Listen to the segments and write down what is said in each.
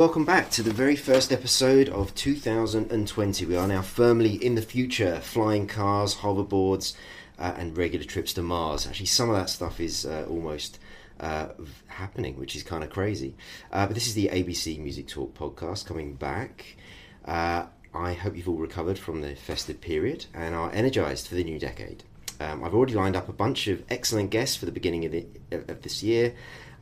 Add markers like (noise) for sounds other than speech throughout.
Welcome back to the very first episode of 2020. We are now firmly in the future, flying cars, hoverboards, uh, and regular trips to Mars. Actually, some of that stuff is uh, almost uh, happening, which is kind of crazy. Uh, but this is the ABC Music Talk podcast coming back. Uh, I hope you've all recovered from the festive period and are energized for the new decade. Um, I've already lined up a bunch of excellent guests for the beginning of, the, of this year,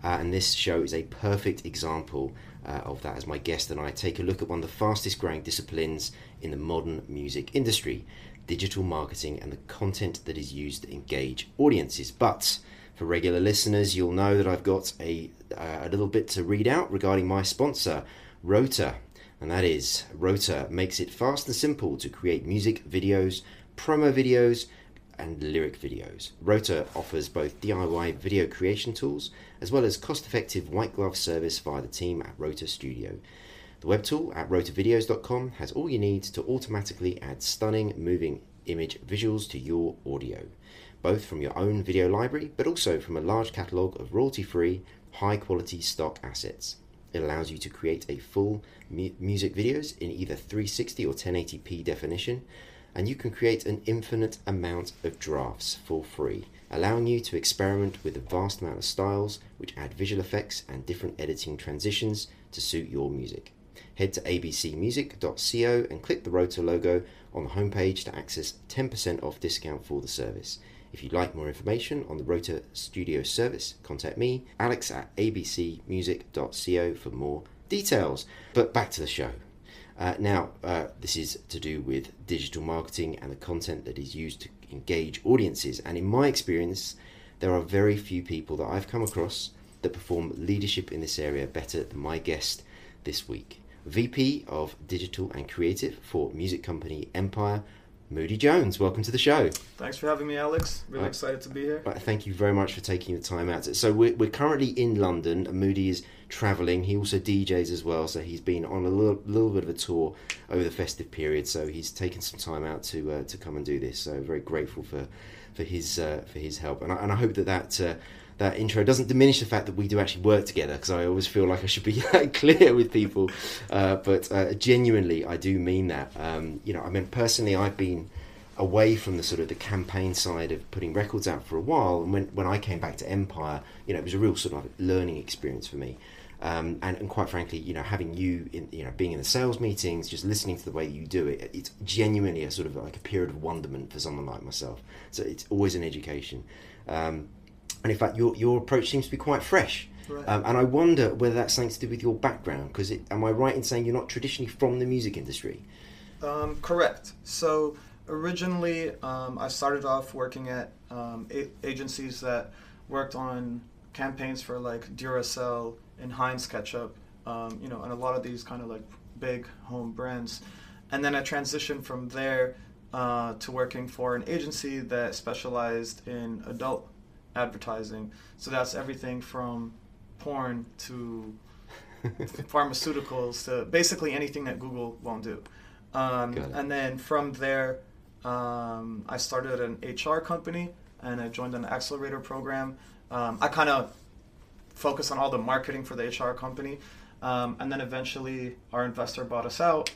uh, and this show is a perfect example uh, of that as my guest and I take a look at one of the fastest growing disciplines in the modern music industry digital marketing and the content that is used to engage audiences. But for regular listeners, you'll know that I've got a, uh, a little bit to read out regarding my sponsor, Rotor. And that is, Rotor makes it fast and simple to create music videos, promo videos, and lyric videos. Rotor offers both DIY video creation tools as well as cost effective white glove service via the team at Rotor Studio. The web tool at rotorvideos.com has all you need to automatically add stunning, moving image visuals to your audio, both from your own video library but also from a large catalogue of royalty free, high quality stock assets. It allows you to create a full mu- music videos in either 360 or 1080p definition and you can create an infinite amount of drafts for free, allowing you to experiment with a vast amount of styles which add visual effects and different editing transitions to suit your music. Head to abcmusic.co and click the Rotor logo on the homepage to access 10% off discount for the service. If you'd like more information on the Rotor Studio service, contact me, alex at abcmusic.co for more details. But back to the show. Uh, now, uh, this is to do with digital marketing and the content that is used to engage audiences. And in my experience, there are very few people that I've come across that perform leadership in this area better than my guest this week. VP of Digital and Creative for music company Empire, Moody Jones. Welcome to the show. Thanks for having me, Alex. Really excited to be here. Thank you very much for taking the time out. So we're, we're currently in London. Moody is traveling. He also DJs as well, so he's been on a little, little bit of a tour over the festive period. So he's taken some time out to uh, to come and do this. So very grateful for for his uh, for his help, and I, and I hope that that. That intro doesn't diminish the fact that we do actually work together because I always feel like I should be (laughs) clear with people. Uh, but uh, genuinely, I do mean that. Um, you know, I mean, personally, I've been away from the sort of the campaign side of putting records out for a while. And when, when I came back to Empire, you know, it was a real sort of learning experience for me. Um, and, and, quite frankly, you know, having you in, you know, being in the sales meetings, just listening to the way you do it, it's genuinely a sort of like a period of wonderment for someone like myself. So it's always an education. Um, and in fact, your your approach seems to be quite fresh. Right. Um, and I wonder whether that's something to do with your background, because am I right in saying you're not traditionally from the music industry? Um, correct. So originally, um, I started off working at um, a- agencies that worked on campaigns for like Duracell and Heinz ketchup, um, you know, and a lot of these kind of like big home brands. And then I transitioned from there uh, to working for an agency that specialized in adult advertising. So that's everything from porn to (laughs) pharmaceuticals to basically anything that Google won't do. Um, and then from there, um, I started an HR company and I joined an accelerator program. Um, I kind of focus on all the marketing for the HR company. Um, and then eventually our investor bought us out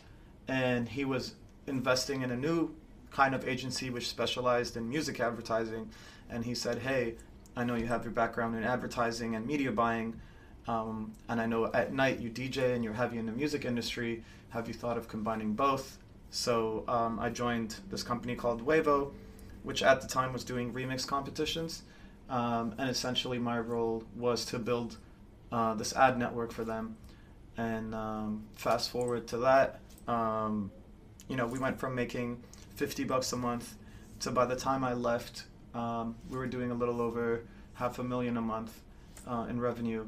and he was investing in a new kind of agency which specialized in music advertising. And he said, Hey, I know you have your background in advertising and media buying. Um, and I know at night you DJ and you're heavy in the music industry. Have you thought of combining both? So um, I joined this company called Wavo, which at the time was doing remix competitions. Um, and essentially, my role was to build uh, this ad network for them. And um, fast forward to that, um, you know, we went from making 50 bucks a month to by the time I left, um, we were doing a little over half a million a month uh, in revenue.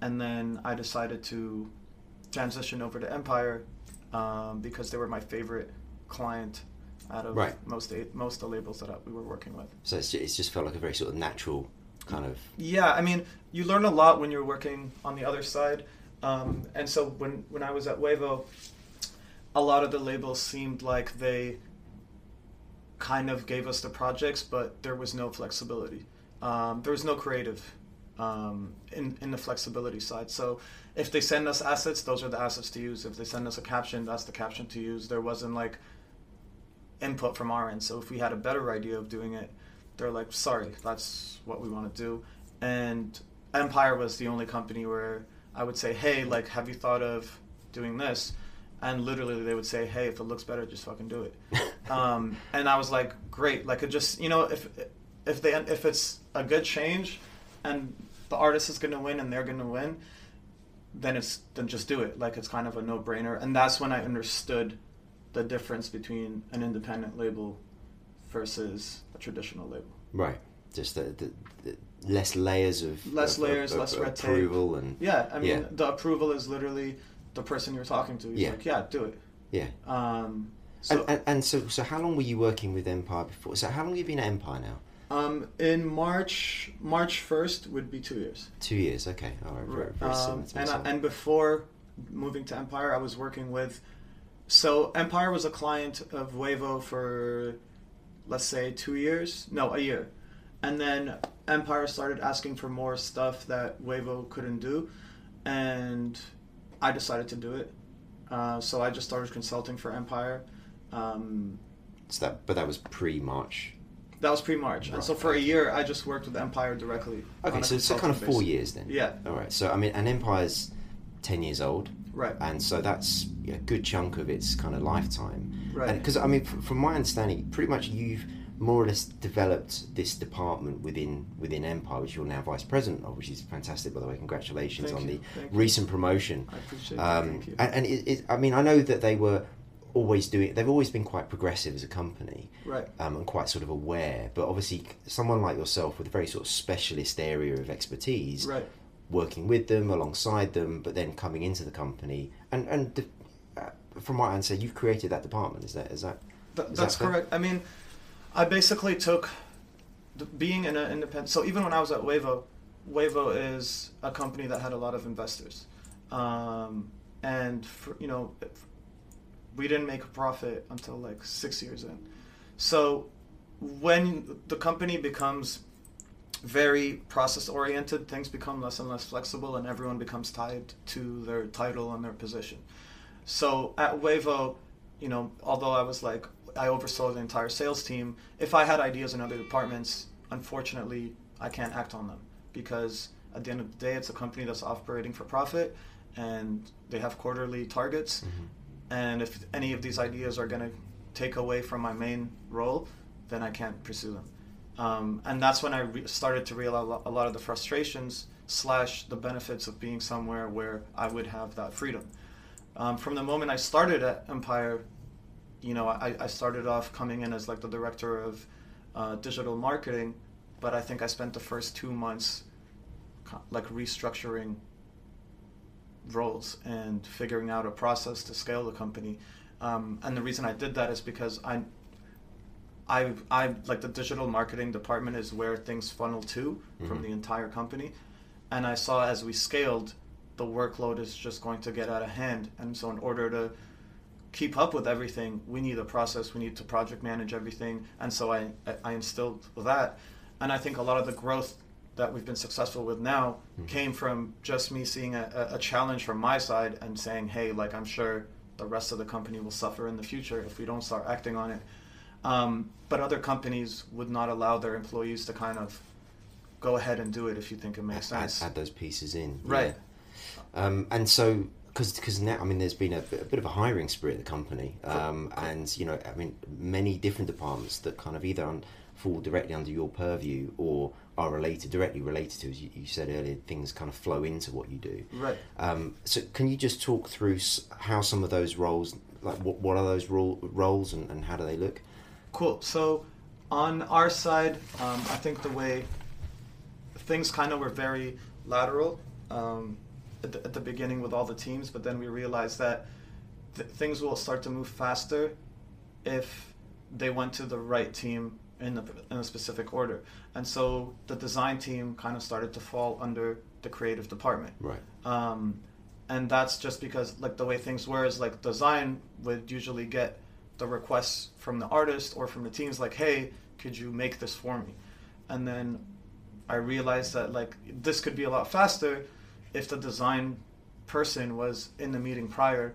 And then I decided to transition over to Empire um, because they were my favorite client out of right. most most of the labels that we were working with. So it's just, it's just felt like a very sort of natural kind of. Yeah, I mean, you learn a lot when you're working on the other side, um, and so when when I was at Wavo, a lot of the labels seemed like they kind of gave us the projects, but there was no flexibility. Um, there was no creative um, in in the flexibility side. So if they send us assets, those are the assets to use. If they send us a caption, that's the caption to use. There wasn't like input from our end. So if we had a better idea of doing it, they're like, sorry, that's what we want to do. And Empire was the only company where I would say, hey, like, have you thought of doing this? And literally, they would say, hey, if it looks better, just fucking do it. (laughs) um, and I was like, great. Like, it just, you know, if if they if it's a good change, and the artist is gonna win and they're gonna win, then it's then just do it. Like, it's kind of a no brainer. And that's when I understood the difference between an independent label versus a traditional label. Right. Just the, the, the less layers of less of, layers, of, less of red approval tape. and yeah. I mean, yeah. the approval is literally the person you're talking to. He's Yeah. like, yeah, do it. yeah. Um, so and, and, and so so how long were you working with Empire before? So how long have you been at Empire now? Um, in March, March first would be two years. Two years. Okay. All right. Very, very Um, and I, and before moving to Empire, I was working with. So Empire was a client of Wavo for, let's say, two years. No, a year, and then Empire started asking for more stuff that Wavo couldn't do, and I decided to do it. Uh, so I just started consulting for Empire. Um, So that, but that was pre March. That was pre-March, and so for a year I just worked with Empire directly. Okay, so, so kind of four basis. years then. Yeah, All right. So I mean, and Empire's ten years old, right, and so that's a good chunk of its kind of lifetime. right. Because I mean, f- from my understanding, pretty much you've more or less developed this department within within Empire, which you're now vice president of, which is fantastic. By the way, congratulations Thank on you, the thank recent promotion. I appreciate that. Um, Thank you. and and it, it, I mean, I know that they were always doing. They've always been quite progressive as a company. right. um, and quite sort of aware. But obviously, someone like yourself with a very sort of specialist area of expertise, Right. working with them, alongside them, but then coming into the company, and and the, uh, from what I understand, you've created that department. Is that is that? Th- Is that's that correct. I mean, I basically took the, being in an independent. So even when I was at Wavo, Wavo is a company that had a lot of investors, um, and for, you know, we didn't make a profit until like six years in. So when the company becomes very process oriented, things become less and less flexible, and everyone becomes tied to their title and their position. So at Wavo, you know, although I was like, I oversaw the entire sales team, if I had ideas in other departments, unfortunately, I can't act on them because at the end of the day, it's a company that's operating for profit and they have quarterly targets. Mm-hmm. And if any of these ideas are going to take away from my main role, then I can't pursue them. Um, and that's when I re- started to realize a lot of the frustrations slash the benefits of being somewhere where I would have that freedom. Um, from the moment I started at Empire, you know, I, I started off coming in as like the director of uh, digital marketing, but I think I spent the first two months like restructuring roles and figuring out a process to scale the company. Um, and the reason I did that is because I, I, I like the digital marketing department is where things funnel to from Mhm. the entire company, and I saw as we scaled, the workload is just going to get out of hand, and so in order to keep up with everything, we need a process. We need to project manage everything, and so I I instilled that, and I think a lot of the growth that we've been successful with now Mhm. came from just me seeing a, a- challenge from my side and saying, hey, like I'm sure the rest of the company will suffer in the future if we don't start acting on it. Um, but other companies would not allow their employees to kind of go ahead and do it if you think it makes add, sense. add those pieces in, Right. yeah. Um, and so, because now, I mean, there's been a, bit- a bit of a hiring spree at the company, um, and you know, I mean, many different departments that kind of either un, fall directly under your purview or are related, directly related to, as you, you said earlier, things kind of flow into what you do. Right. Um, so, can you just talk through how some of those roles, like what, what are those role, roles, and, and how do they look? Cool. So on our side, um, I think the way things kind of were very lateral um, at, the, at the beginning with all the teams, but then we realized that th- things will start to move faster if they went to the right team in, the, in a specific order. And so the design team kind of started to fall under the creative department. Right. Um, and that's just because like the way things were is like design would usually get the requests from the artist or from the teams like hey could you make this for me and then i realized that like this could be a lot faster if the design person was in the meeting prior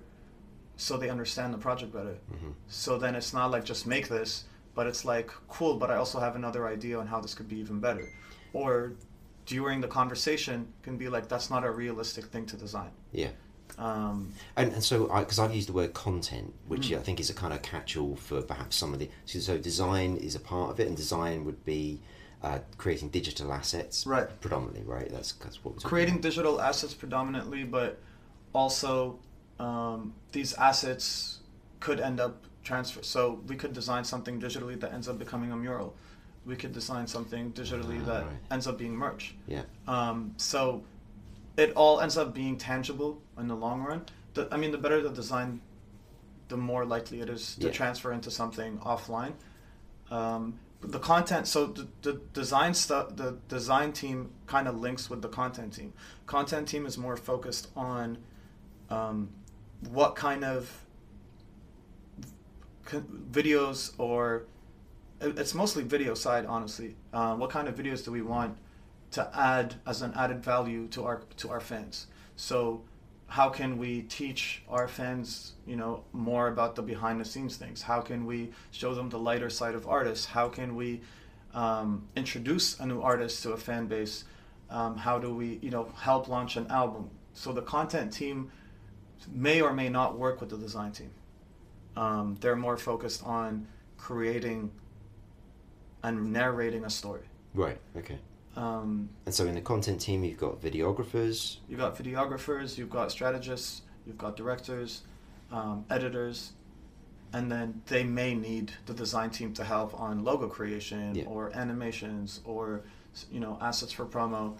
so they understand the project better. Mm-hmm. So then it's not like just make this, but it's like cool, but I also have another idea on how this could be even better. Or during the conversation can be like that's not a realistic thing to design. Yeah. Um, and, and so, because I've used the word content, which mm. I think is a kind of catch-all for perhaps some of the. So, so design is a part of it, and design would be uh, creating digital assets, right? Predominantly, right? That's that's what we're creating about. digital assets predominantly, but also um, these assets could end up transfer. So we could design something digitally that ends up becoming a mural. We could design something digitally ah, that right. ends up being merch. Yeah. Um, so it all ends up being tangible in the long run. The, I mean, the better the design, the more likely it is to yeah. transfer into something offline. Um, the content, so the, the design stuff, the design team kind of links with the content team. Content team is more focused on um, what kind of videos or it's mostly video side honestly uh, what kind of videos do we want to add as an added value to our to our fans. So how can we teach our fans, you know, more about the behind the scenes things? How can we show them the lighter side of artists? How can we um, introduce a new artist to a fan base? Um, how do we, you know, help launch an album? So the content team may or may not work with the design team. Um, they're more focused on creating and narrating a story. Right. Okay. Um, and so in the content team, you've got videographers. You've got videographers, you've got strategists, you've got directors, um, editors, and then they may need the design team to help on logo creation yeah. or animations or you know assets for promo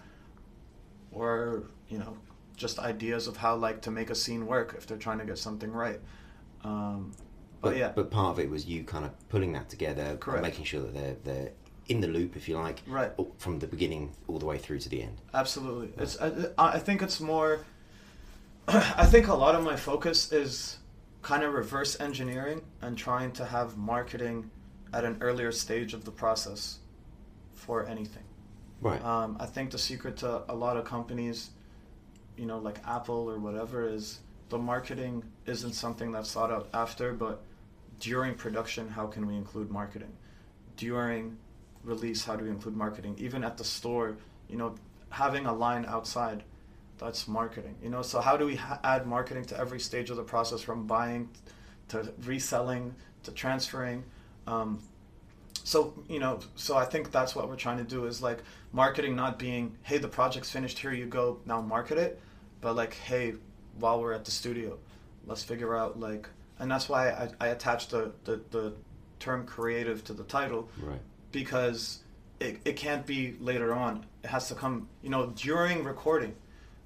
or you know just ideas of how like to make a scene work if they're trying to get something right. Um, but, yeah, but part of it was you kind of pulling that together, Correct. making sure that they're they're in the loop, if you like, right, from the beginning all the way through to the end. Absolutely, yeah. it's. I, I think it's more. (clears throat) I think a lot of my focus is kind of reverse engineering and trying to have marketing at an earlier stage of the process for anything. Right. Um, I think the secret to a lot of companies, you know, like Apple or whatever, is the marketing isn't something that's thought out after, but during production, how can we include marketing? During release how do we include marketing? Even at the store you know having a line outside that's marketing you know? So how do we ha- add marketing to every stage of the process from buying to reselling to transferring? Um, so you know so i think that's what we're trying to do is like marketing not being hey the project's finished here you go now market it but like hey while we're at the studio let's figure out like and that's why i, I attached the, the, the term creative to the title right because it, it can't be later on. It has to come, you know, during recording.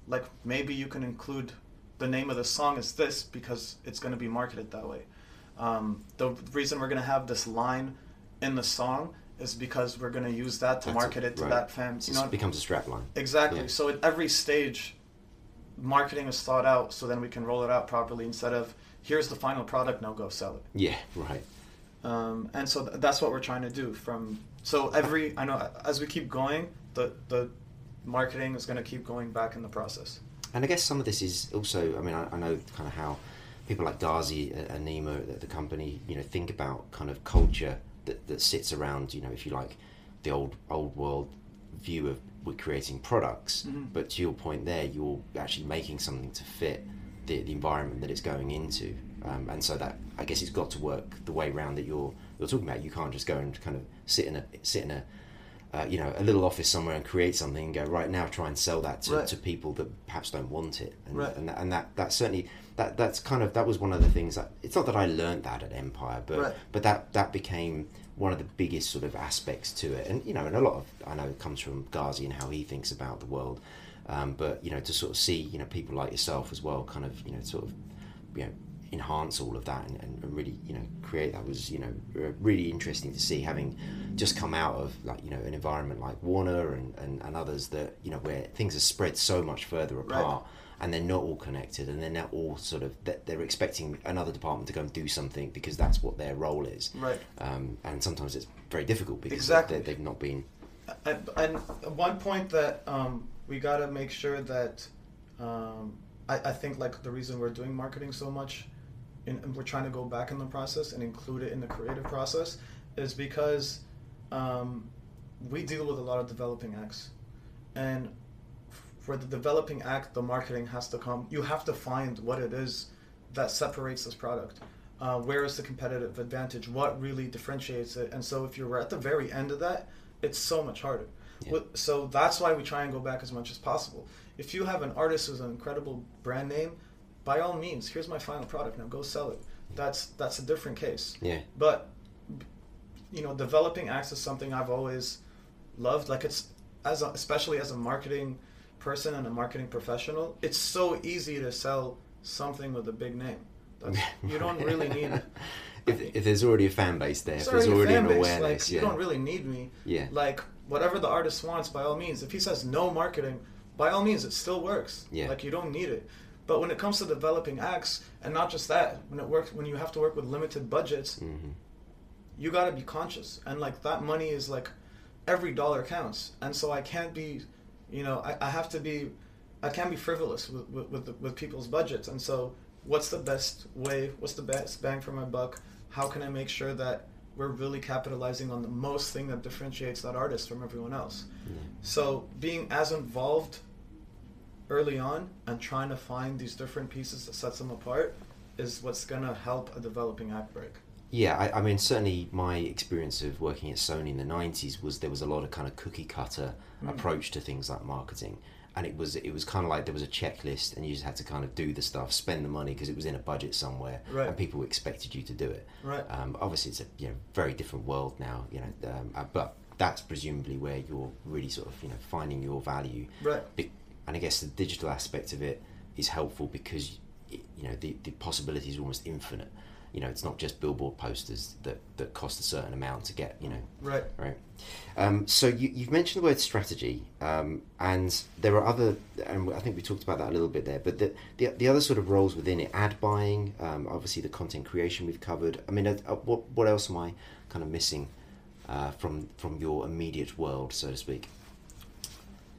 Like maybe you can include the name of the song is this because it's going to be marketed that way. Um, the reason we're going to have this line in the song is because we're going to use that to That's market it to right. that fan. You know, it becomes a strap line. Exactly. Yeah. So at every stage, marketing is thought out so then we can roll it out properly instead of here's the final product, now go sell it. Yeah, right. Um, and so th- that's what we're trying to do. From so every I know as we keep going, the the marketing is going to keep going back in the process. And I guess some of this is also. I mean, I, I know kind of how people like Ghazi and Nima, the, the company, you know, think about kind of culture that, that sits around, you know, if you like, the old old world view of we're creating products. Mm-hmm. But to your point there, you're actually making something to fit the, the environment that it's going into. Um, and so that I guess it's got to work the way around that you're you're talking about. You can't just go and kind of sit in a sit in a uh, you know a little office somewhere and create something and go right now try and sell that to, right. to people that perhaps don't want it. And, right. and, that, and that that certainly that that's kind of that was one of the things that it's not that I learned that at Empire, but right. but that that became one of the biggest sort of aspects to it. And you know, and a lot of I know it comes from Ghazi and how he thinks about the world. Um, but you know, to sort of see you know people like yourself as well, kind of you know sort of you know enhance all of that and, and, really you know create that was you know really interesting to see having just come out of like you know an environment like Warner and, and, and others that you know where things are spread so much further apart right. and they're not all connected and they're not all sort of they're expecting another department to go and do something because that's what their role is right um, and sometimes it's very difficult because exactly. they, have not been and, and one point that um, we got to make sure that um, I, I think like the reason we're doing marketing so much and, and we're trying to go back in the process and include it in the creative process is because um, we deal with a lot of developing acts. And for the developing act the marketing has to come you have to find what it is that separates this product. Uh, where is the competitive advantage? What really differentiates it? And so if you're at the very end of that it's so much harder yeah. so that's why we try and go back as much as possible if you have an artist who's an incredible brand name by all means here's my final product now go sell it that's that's a different case yeah but you know developing acts is something i've always loved like it's as a, especially as a marketing person and a marketing professional it's so easy to sell something with a big name (laughs) you don't really need it. (laughs) if, if there's already a fan base there, if there's already an awareness, like, yeah. you don't really need me. Yeah. Like whatever the artist wants, by all means. If he says no marketing, by all means, it still works. Yeah. Like you don't need it. But when it comes to developing acts, and not just that, when it works, when you have to work with limited budgets, mm-hmm. you got to be conscious. And like that money is like every dollar counts. And so I can't be, you know, I, I have to be, I can't be frivolous with with, with, with people's budgets. And so what's the best way, what's the best bang for my buck? How can I make sure that we're really capitalizing on the most thing that differentiates that artist from everyone else? Yeah. So being as involved early on and trying to find these different pieces that sets them apart is what's going to help a developing act break. Yeah, I, I, mean, certainly my experience of working at Sony in the 90s was there was a lot of kind of cookie cutter mm. approach to things like marketing and it was it was kind of like there was a checklist and you just had to kind of do the stuff spend the money because it was in a budget somewhere right. and people expected you to do it. Right. Um, obviously it's a you know very different world now you know um, uh, but that's presumably where you're really sort of you know finding your value. Right. And I guess the digital aspect of it is helpful because you know the, the possibilities are almost infinite you know it's not just billboard posters that, that cost a certain amount to get you know. Right. Right. Um, so you, you've mentioned the word strategy um, and there are other and I think we talked about that a little bit there but the, the, the other sort of roles within it ad buying um, obviously the content creation we've covered. I mean uh, uh, what, what else am I kind of missing uh, from from your immediate world so to speak?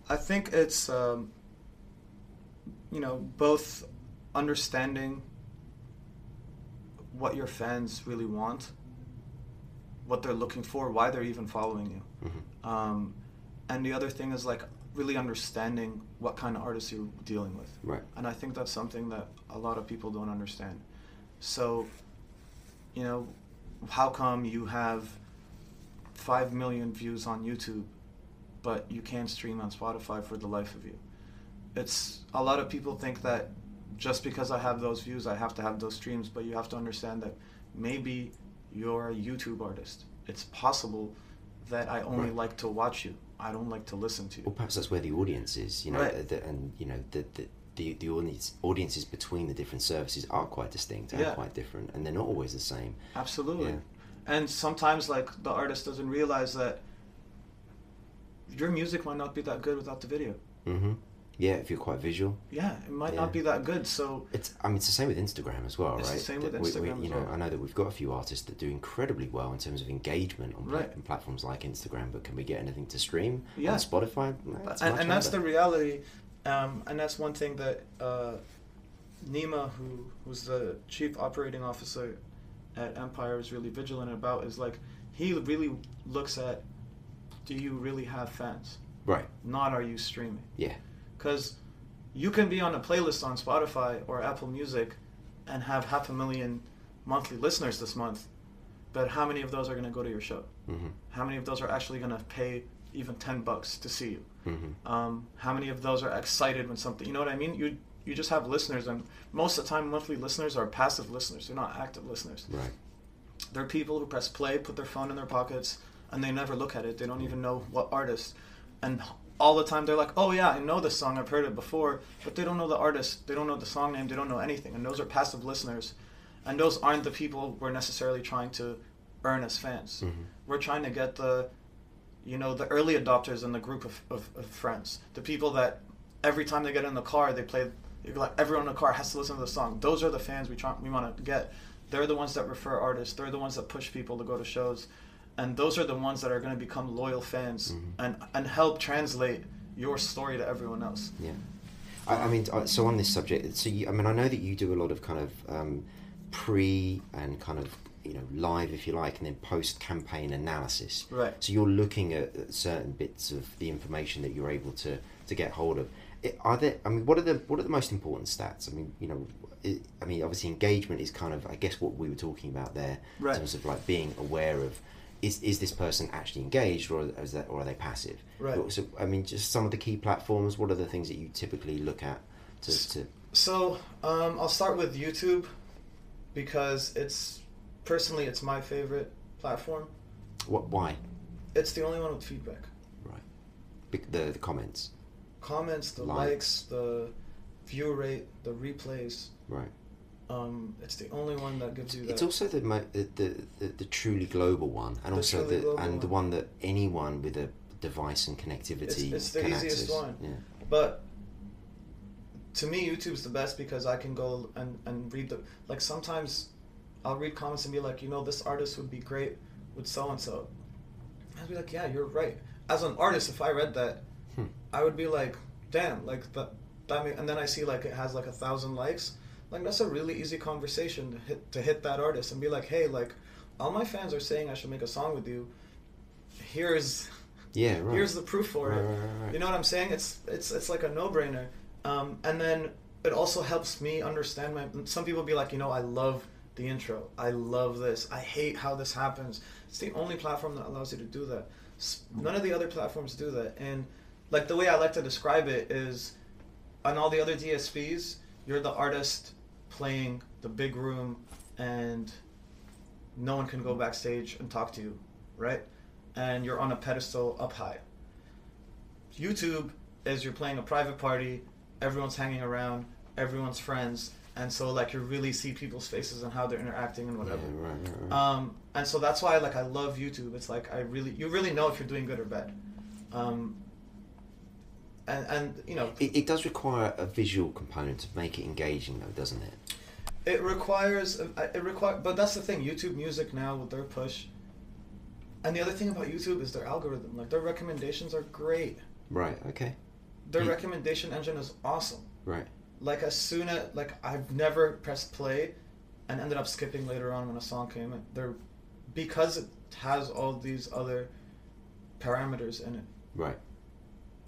I think it's um, you know both understanding what your fans really want, what they're looking for, why they're even following you. Mm-hmm. Um, and the other thing is like really understanding what kind of artists you're dealing with. Right. And I think that's something that a lot of people don't understand. So, you know, how come you have 5 million views on YouTube, but you can't stream on Spotify for the life of you? It's a lot of people think that just because I have those views, I have to have those streams. But you have to understand that maybe you're a YouTube artist. It's possible that I only right. like to watch you. I don't like to listen to you. Well, perhaps that's where the audience is, you know, right. the, and you know the, the the, the audience audiences between the different services are quite distinct and yeah. quite different, and they're not always the same. Absolutely. Yeah. And sometimes, like the artist doesn't realize that your music might not be that good without the video. Mm-hmm. Yeah, if you're quite visual. Yeah, it might Yeah. not be that good. So It's. I mean, it's the same with Instagram as well, It's the right? same with That we- we- Instagram you know, well. I know that we've got a few artists that do incredibly well in terms of engagement on, Right. on platforms like Instagram, but can we get anything to stream Yeah. on Spotify? No, and, and that's the reality. Um, and that's one thing that uh, Nima, who was the chief operating officer at Empire, is really vigilant about. Is like he really looks at, do you really have fans? right. Not are you streaming? Yeah. Because you can be on a playlist on Spotify or Apple Music and have half a million monthly listeners this month, but how many of those are going to go to your show? Mm-hmm. How many of those are actually going to pay even 10 bucks to see you? Mm-hmm. Um, how many of those are excited when something, you know what I mean? You, you just have listeners, and most of the time, monthly listeners are passive listeners. They're not active listeners. Right. They're people who press play, put their phone in their pockets, and they never look at it. They don't even know what artist. And all the time they're like, oh yeah, I know this song, I've heard it before, but they don't know the artist, they don't know the song name, they don't know anything. And those are passive listeners. And those aren't the people we're necessarily trying to earn as fans. Mm-hmm. We're trying to get the, you know, the early adopters in the group of, of, of friends. The people that every time they get in the car, they play, like everyone in the car has to listen to the song. Those are the fans we try, we want to get. They're the ones that refer artists. They're the ones that push people to go to shows and those are the ones that are going to become loyal fans Mhm. and and help translate your story to everyone else. Yeah. I, I mean, so on this subject, so you, I mean, I know that you do a lot of kind of um, pre and kind of you know live if you like and then post campaign analysis right so you're looking at certain bits of the information that you're able to to get hold of are there i mean what are the what are the most important stats i mean you know it, i mean obviously engagement is kind of i guess what we were talking about there right. in terms of like being aware of is is this person actually engaged or is that or are they passive right so i mean just some of the key platforms what are the things that you typically look at to, to... so um, i'll start with youtube because it's personally it's my favorite platform. What? Why? It's the only one with feedback. Right. The, the comments. Comments, the likes. likes, the view rate, the replays. Right. Um, it's the only one that gives you that. It's also the the, the, the, the truly global one, and the also the and one. the one that anyone with a device and connectivity. It's, it's the easiest access. one. Yeah. But to me, YouTube's the best because I can go and, and read the like sometimes I'll read comments and be like, you know, this artist would be great with so and so. I'd be like, yeah, you're right. As an artist, if I read that, hmm. I would be like, damn, like that. That and then I see like it has like a thousand likes. Like that's a really easy conversation to hit to hit that artist and be like, hey, like all my fans are saying I should make a song with you. Here's yeah, right. here's the proof for right, it. Right, you know what I'm saying? It's it's it's like a no brainer. Um, and then it also helps me understand my. Some people be like, you know, I love the intro. I love this. I hate how this happens. It's the only platform that allows you to do that. None of the other platforms do that. And like the way I like to describe it is on all the other DSPs, you're the artist playing the big room and no one can go backstage and talk to you, right? And you're on a pedestal up high. YouTube is you're playing a private party, everyone's hanging around, everyone's friends, and so like you really see people's faces and how they're interacting and whatever. Yeah, right, right, right. Um, and so that's why like I love YouTube. It's like I really you really know if you're doing good or bad. Um, and and you know it, it does require a visual component to make it engaging though, doesn't it? It requires it require, but that's the thing. YouTube Music now with their push. And the other thing about YouTube is their algorithm. Like their recommendations are great. Right. Okay. Their recommendation engine is awesome. Right like as soon as like I've never pressed play and ended up skipping later on when a song came in. There because it has all these other parameters in it. Right.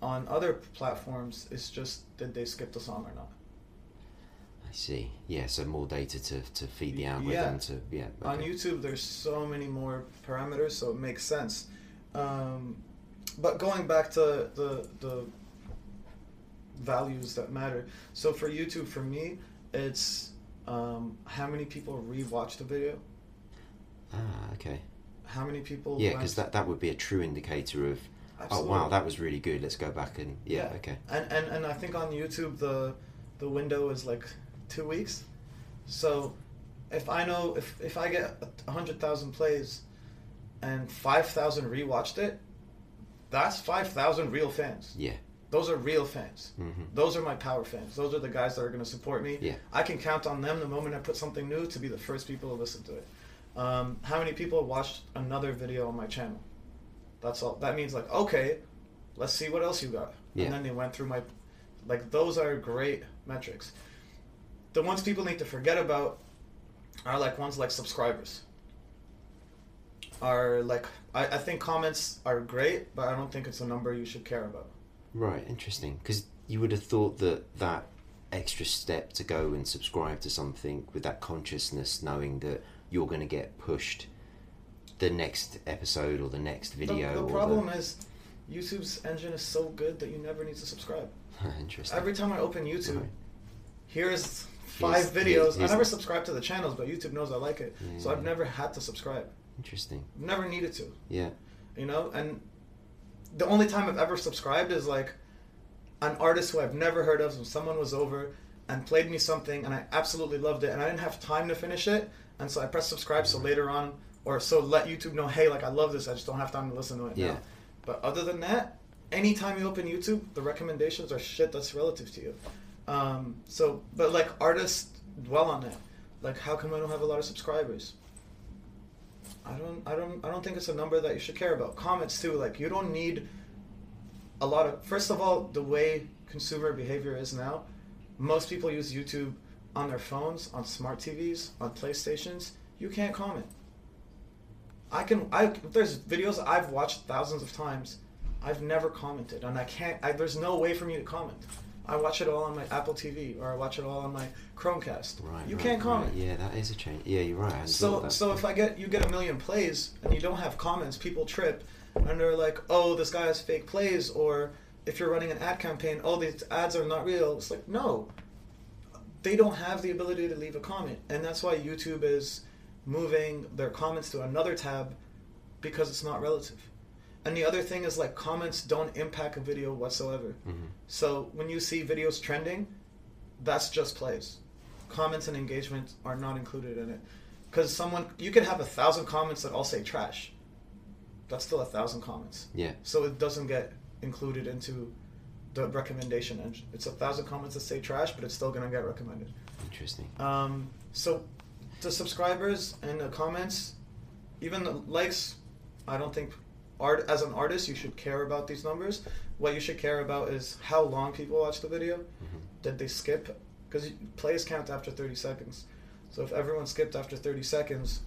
On other platforms, it's just did they skip the song or not. I see. Yeah, so more data to, to feed the algorithm yeah. to yeah. Okay. On YouTube, there's so many more parameters, so it makes sense. Um, but going back to the the values that matter. So for YouTube, for me, it's um, how many people rewatch the video. Ah, okay. How many people? Yeah, because that that would be a true indicator of. Absolutely. Oh wow, that was really good. Let's go back and yeah, yeah, okay. And and and I think on YouTube the the window is like two weeks, so if I know if if I get a hundred thousand plays, and five thousand rewatched it, that's five thousand real fans. Yeah. Those are real fans. Mm-hmm. Those are my power fans. Those are the guys that are going to support me. Yeah. I can count on them the moment I put something new to be the first people to listen to it. Um, how many people watched another video on my channel? That's all. That means like, okay, let's see what else you got. Yeah. And then they went through my, like those are great metrics. The ones people need to forget about are like ones like subscribers. Are like I, I think comments are great, but I don't think it's a number you should care about. Right, interesting. Because you would have thought that that extra step to go and subscribe to something with that consciousness, knowing that you're going to get pushed the next episode or the next video. The, the problem the... is YouTube's engine is so good that you never need to subscribe. (laughs) interesting. Every time I open YouTube, right. here's five here's, videos. Here's, I never subscribe to the channels, but YouTube knows I like it, yeah, so I've never had to subscribe. Interesting. Never needed to. Yeah. You know, and the only time I've ever subscribed is like an artist who I've never heard of. someone was over and played me something, and I absolutely loved it, and I didn't have time to finish it, and so I pressed subscribe. So mm-hmm. later on, or so let YouTube know, hey, like I love this. I just don't have time to listen to it yeah. now. But other than that, anytime you open YouTube, the recommendations are shit that's relative to you. Um, so, but like artists dwell on that. Like, how come I don't have a lot of subscribers? I don't, I don't, I don't think it's a number that you should care about. Comments too, like you don't need a lot of. First of all, the way consumer behavior is now, most people use YouTube on their phones, on smart TVs, on PlayStations. You can't comment. I can. I there's videos I've watched thousands of times. I've never commented, and I can't. I, there's no way for me to comment. I watch it all on my Apple TV or I watch it all on my Chromecast. Right. You right, can't comment. Right. Yeah, that is a change. Yeah, you're right. So so if I get you get a million plays and you don't have comments, people trip and they're like, "Oh, this guy has fake plays," or if you're running an ad campaign, "Oh, these ads are not real." It's like, no, they don't have the ability to leave a comment, and that's why YouTube is moving their comments to another tab because it's not relative. And the other thing is like comments don't impact a video whatsoever. Mm-hmm. So when you see videos trending, that's just plays. Comments and engagement are not included in it. Because someone, you can have a thousand comments that all say trash. That's still a thousand comments. Yeah. So it doesn't get included into the recommendation engine. It's a thousand comments that say trash, but it's still going to get recommended. Interesting. Um, so the subscribers and the comments, even the likes, I don't think art as an artist you should care about these numbers. What you should care about is how long people watch the video. Mm-hmm. Did they skip? Because plays count after 30 seconds. So if everyone skipped after 30 seconds,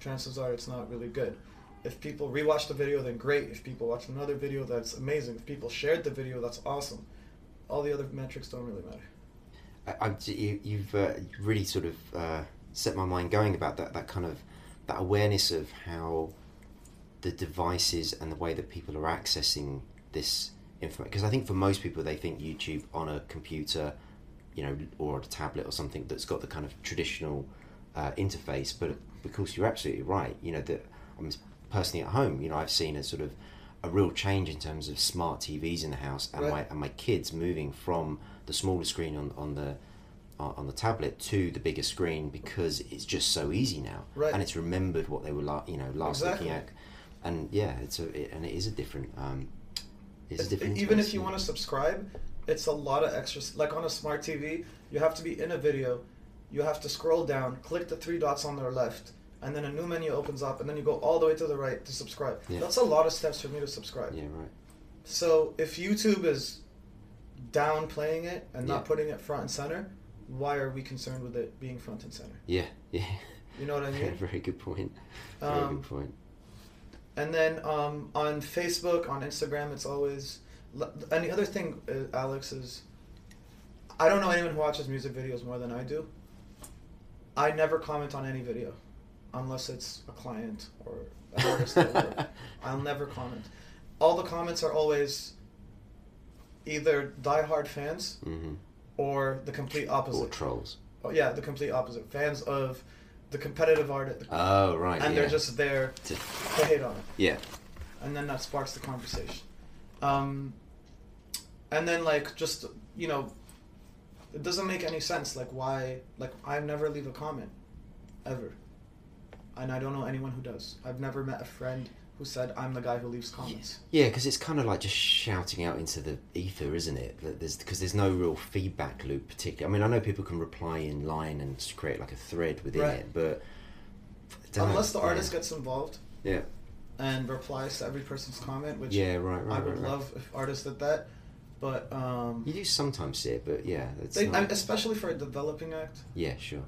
chances are it's not really good. If people rewatch the video, then great. If people watch another video, that's amazing. If people shared the video, that's awesome. All the other metrics don't really matter. I, I, you, you've uh, really sort of uh, set my mind going about that, that kind of that awareness of how the devices and the way that people are accessing this information. Because I think for most people, they think YouTube on a computer, you know, or a tablet or something that's got the kind of traditional uh, interface. But of course, you're absolutely right. You know that I'm personally at home. You know, I've seen a sort of a real change in terms of smart TVs in the house, and Right. my and my kids moving from the smaller screen on on the on the tablet to the bigger screen because it's just so easy now, Right. and it's remembered what they were la- you know last Exactly. looking at, and yeah, it's a it, and it is a different um, it's a different even if you want to subscribe it's a lot of extra like on a smart tv you have to be in a video you have to scroll down click the three dots on their left and then a new menu opens up and then you go all the way to the right to subscribe. Yeah. that's a lot of steps for me to subscribe. Yeah right. So if youtube is downplaying it and not putting it front and center why are we concerned with it being front and center yeah yeah you know what i (laughs) mean very good point very Um, good point And then um, on Facebook, on Instagram, it's always. And the other thing, uh, Alex, is I don't know anyone who watches music videos more than I do. I never comment on any video unless it's a client or an (laughs) artist. or. I'll never comment. All the comments are always either diehard fans hmm or the complete opposite. or trolls Oh, yeah, the complete opposite. Fans of the competitive art, oh right and yeah. they're just there To- to hate on it. yeah and then that sparks the conversation. Um, and then like just you know, it doesn't make any sense. Like why? Like I never leave a comment, ever, and I don't know anyone who does. I've never met a friend who said I'm the guy who leaves comments. Yeah, because it's kind of like just shouting out into the ether, isn't it? That There's because there's no real feedback loop, particularly. I mean, I know people can reply in line and create like a thread within Right. it, but know, Unless the yeah. artist gets involved yeah, and replies to every person's comment, which yeah, right, right, I would right. love if artists did that. But um, You do sometimes see it, but yeah, it's they, not, especially for a developing act, yeah, sure.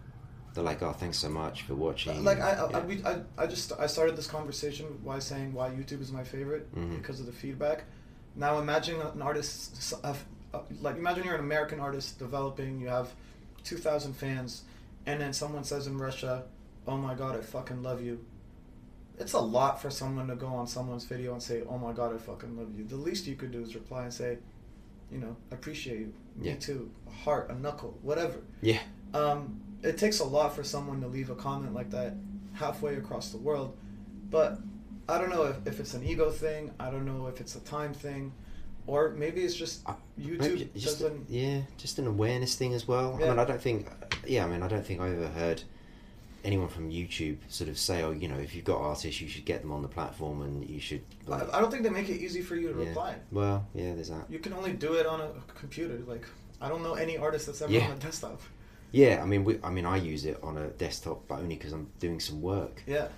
They're like, oh, thanks so much for watching. Like I, I, yeah. we, I, I just I started this conversation by saying why YouTube is my favorite Mhm. because of the feedback. Now imagine an artist, like imagine you're an American artist developing, you have two thousand fans, and then someone says in Russia, "Oh my God, I fucking love you." It's a lot for someone to go on someone's video and say, "Oh my God, I fucking love you." The least you could do is reply and say, "You know, I appreciate you, me Yeah. too, a heart, a knuckle, whatever." yeah, um, it takes a lot for someone to leave a comment like that halfway across the world. But I don't know if, if it's an ego thing. I don't know if it's a time thing, or maybe it's just YouTube maybe just doesn't. yeah, just an awareness thing as well. I Yeah. mean, I don't think, yeah, I mean, I don't think I ever heard anyone from YouTube sort of say, oh, you know, if you've got artists, you should get them on the platform and you should. I, Like, I don't think they make it easy for you to yeah. reply. Well, yeah, there's that. You can only do it on a computer. Like I don't know any artist that's ever Yeah. on a desktop. Yeah, I mean, we, I mean, I use it on a desktop, but only because I'm doing some work. Yeah,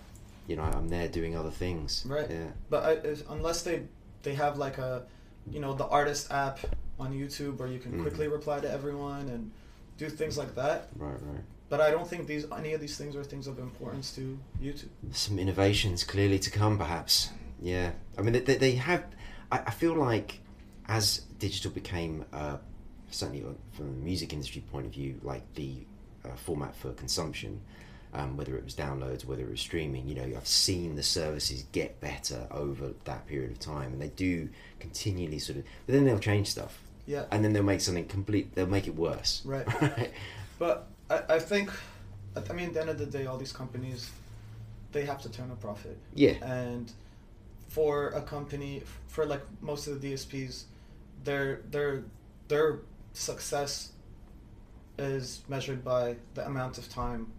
You know, I'm there doing other things. right. Yeah. But I, unless they they have like a, you know, the artist app on YouTube where you can mm-hmm. quickly reply to everyone and do things like that. Right, right. But I don't think these any of these things are things of importance to YouTube. Some innovations clearly to come, perhaps. Yeah, I mean they, they have. I, I feel like as digital became uh, certainly from the music industry point of view, like the uh, format for consumption, um, whether it was downloads, whether it was streaming. You know, I've seen the services get better over that period of time, and they do continually sort of. But then they'll change stuff. Yeah. And then they'll make something complete. They'll make it worse. Right. (laughs) right? But I, I think, I mean, at the end of the day, all these companies, they have to turn a profit. Yeah. And for a company, for like most of the DSPs, their their their success is measured by the amount of time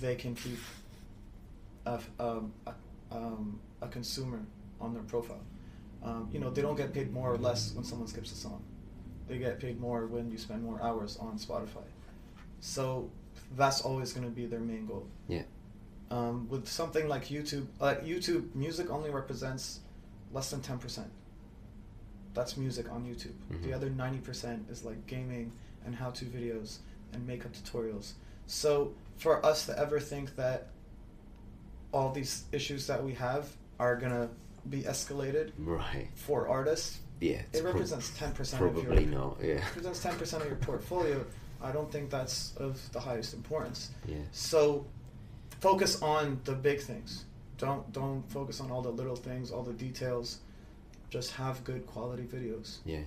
they can keep a, um, a, um, a consumer on their profile. Um, you know, they don't get paid more or less when someone skips a song. They get paid more when you spend more hours on Spotify. So that's always going to be their main goal. Yeah. Um, with something like YouTube, like YouTube, music only represents less than ten percent. That's music on YouTube. Mm-hmm. The other ninety percent is like gaming and how-to videos and makeup tutorials. So for us to ever think that all these issues that we have are gonna be escalated right. for artists yeah it represents 10% probably of your, not yeah. Represents 10% of your portfolio. I don't think that's of the highest importance. Yeah. So focus on the big things. Don't don't focus on all the little things all the details just have good quality videos yeah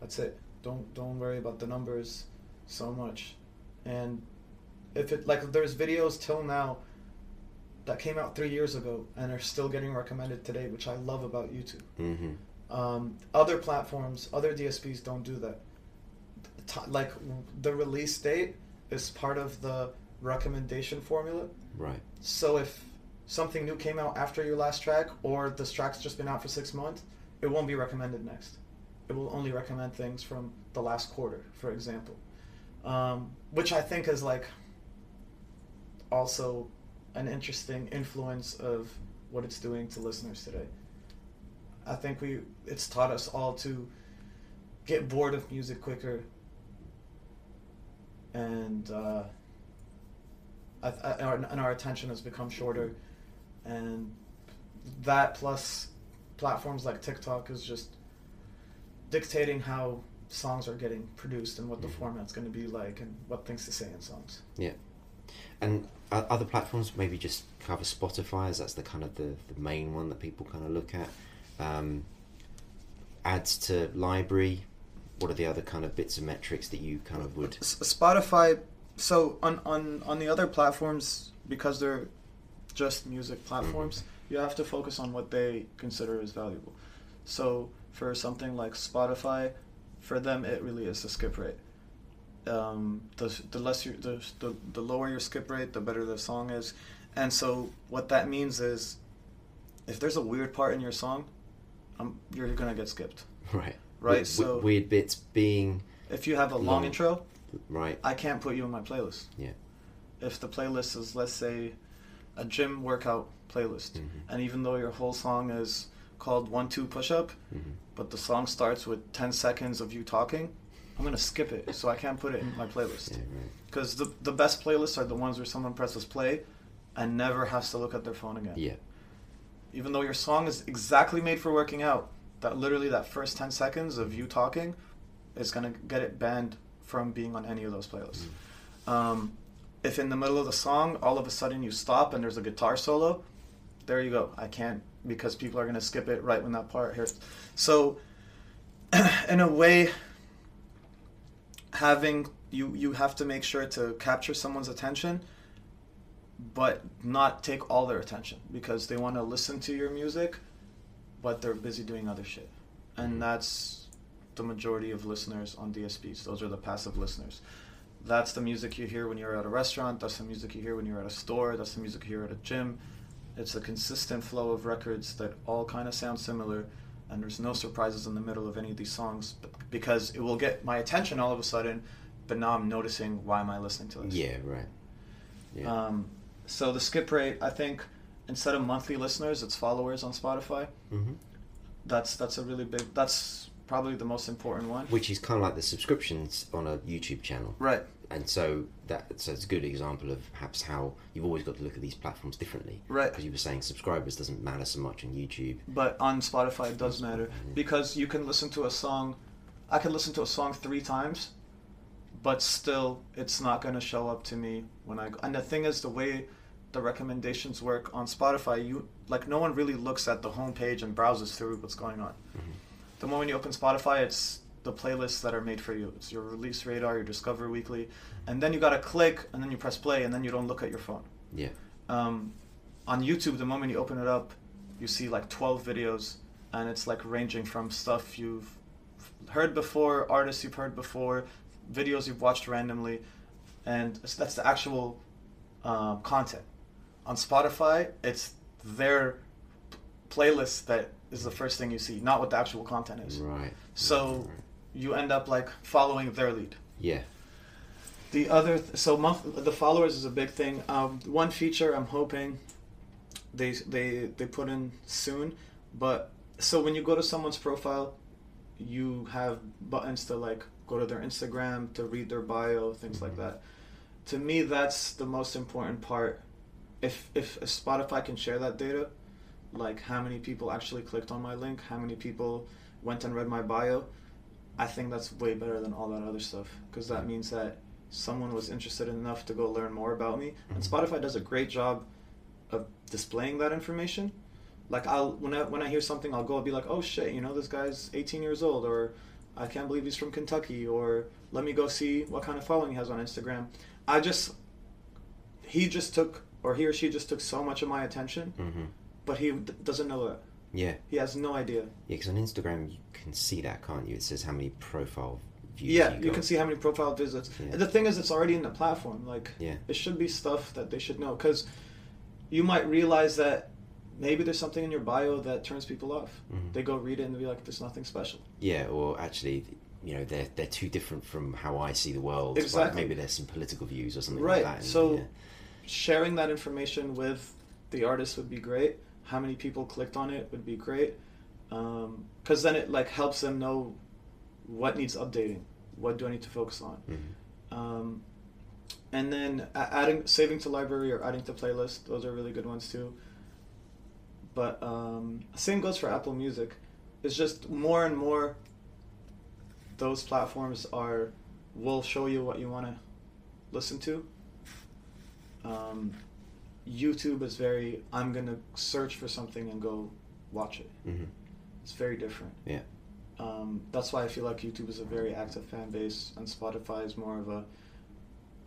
that's it don't don't worry about the numbers so much and if it like there's videos till now that came out three years ago and are still getting recommended today, which I love about YouTube. Mm-hmm. Um, other platforms, other DSPs don't do that. Like the release date is part of the recommendation formula. Right. So if something new came out after your last track, or this track's just been out for six months, it won't be recommended next. It will only recommend things from the last quarter, for example. Um, which I think is like also an interesting influence of what it's doing to listeners today. I think we it's taught us all to get bored of music quicker, and uh, I, I, and our attention has become shorter, and that plus platforms like TikTok is just dictating how songs are getting produced and what the mm-hmm. format's going to be like and what things to say in songs. Yeah, and other platforms maybe just cover Spotify as that's the kind of the, the main one that people kind of look at. Um, adds to library. What are the other kind of bits of metrics that you kind of would? Spotify. So on on on the other platforms because they're just music platforms, mm-hmm. You have to focus on what they consider as valuable. So for something like Spotify, for them it really is the skip rate um, the the less you the, the the lower your skip rate, the better the song is. And so what that means is, if there's a weird part in your song, um, you're gonna get skipped. (laughs) Right. Right. W- so weird bits being. If you have a long, long intro. Right. I can't put you in my playlist. Yeah. If the playlist is let's say, a gym workout playlist, mm-hmm. and even though your whole song is called one two push up, mm-hmm. but the song starts with ten seconds of you talking I'm gonna skip it, so I can't put it in my playlist. Because yeah, right. the the best playlists are the ones where someone presses play, and never has to look at their phone again. Yeah. Even though your song is exactly made for working out, that literally that first ten seconds of you talking, is gonna get it banned from being on any of those playlists. Mm. Um, if in the middle of the song all of a sudden you stop and there's a guitar solo, there you go. I can't because people are gonna skip it right when that part hits. So, (clears throat) in a way, having you you have to make sure to capture someone's attention but not take all their attention because they want to listen to your music but they're busy doing other shit and mm-hmm. that's the majority of listeners on DSPs those are the passive listeners that's the music you hear when you're at a restaurant that's the music you hear when you're at a store that's the music you hear at a gym it's a consistent flow of records that all kind of sound similar and there's no surprises in the middle of any of these songs because it will get my attention all of a sudden but now i'm noticing why am i listening to this yeah right yeah. Um, so the skip rate i think instead of monthly listeners it's followers on spotify mm-hmm. that's that's a really big that's probably the most important one. Which is kind of like the subscriptions on a YouTube channel. Right. And so that so it's a good example of perhaps how you've always got to look at these platforms differently. Right. Because you were saying subscribers doesn't matter so much on YouTube. But on Spotify it does matter because you can listen to a song. I can listen to a song three times, but still it's not going to show up to me when I. go. And the thing is, the way the recommendations work on Spotify, you like no one really looks at the homepage and browses through what's going on. Mm-hmm. The moment you open Spotify, it's the playlists that are made for you. It's your release radar, your Discover Weekly, and then you gotta click, and then you press play, and then you don't look at your phone. Yeah. Um, on YouTube, the moment you open it up, you see like 12 videos, and it's like ranging from stuff you've heard before, artists you've heard before, videos you've watched randomly, and that's the actual uh, content. On Spotify, it's their playlist that is the first thing you see, not what the actual content is. Right. So right, right. You end up like following their lead. Yeah. The other, th- so month, the followers is a big thing. Um, one feature I'm hoping they they they put in soon, but so when you go to someone's profile, you have buttons to like go to their Instagram to read their bio, things like that. To me, that's the most important part. If if Spotify can share that data, like how many people actually clicked on my link, how many people went and read my bio, I think that's way better than all that other stuff because that means that someone was interested enough to go learn more about me. And Mhm. Spotify does a great job of displaying that information. Like I'll when I when I hear something, I'll go and be like, oh shit, you know this guy's 18 years old, or I can't believe he's from Kentucky, or let me go see what kind of following he has on Instagram. I just he just took or he or she just took so much of my attention, hmm but he d- doesn't know that. Yeah. He has no idea. Yeah, because on Instagram you can see that, can't you? It says how many profile views. Yeah, you, you can see how many profile visits. Yeah. And the thing is, it's already in the platform. Like, Yeah. it should be stuff that they should know. Because you might realize that maybe there's something in your bio that turns people off. Mhm. They go read it and be like, "There's nothing special." Yeah, or actually, you know, they're they're too different from how I see the world. Like, Exactly. maybe there's some political views or something Right. like that. and, so, yeah. sharing that information with the artist would be great. How many people clicked on it would be great. Because then it like helps them know what needs updating. What do I need to focus on? Mhm. Um, and then adding, saving to library or adding to playlist. Those are really good ones too. But um, same goes for Apple Music. It's just more and more. Those platforms are will show you what you want to listen to. Um, YouTube is very. I'm gonna search for something and go watch it. Mhm. It's very different. Yeah. Um, that's why I feel like YouTube is a very active fan base, and Spotify is more of a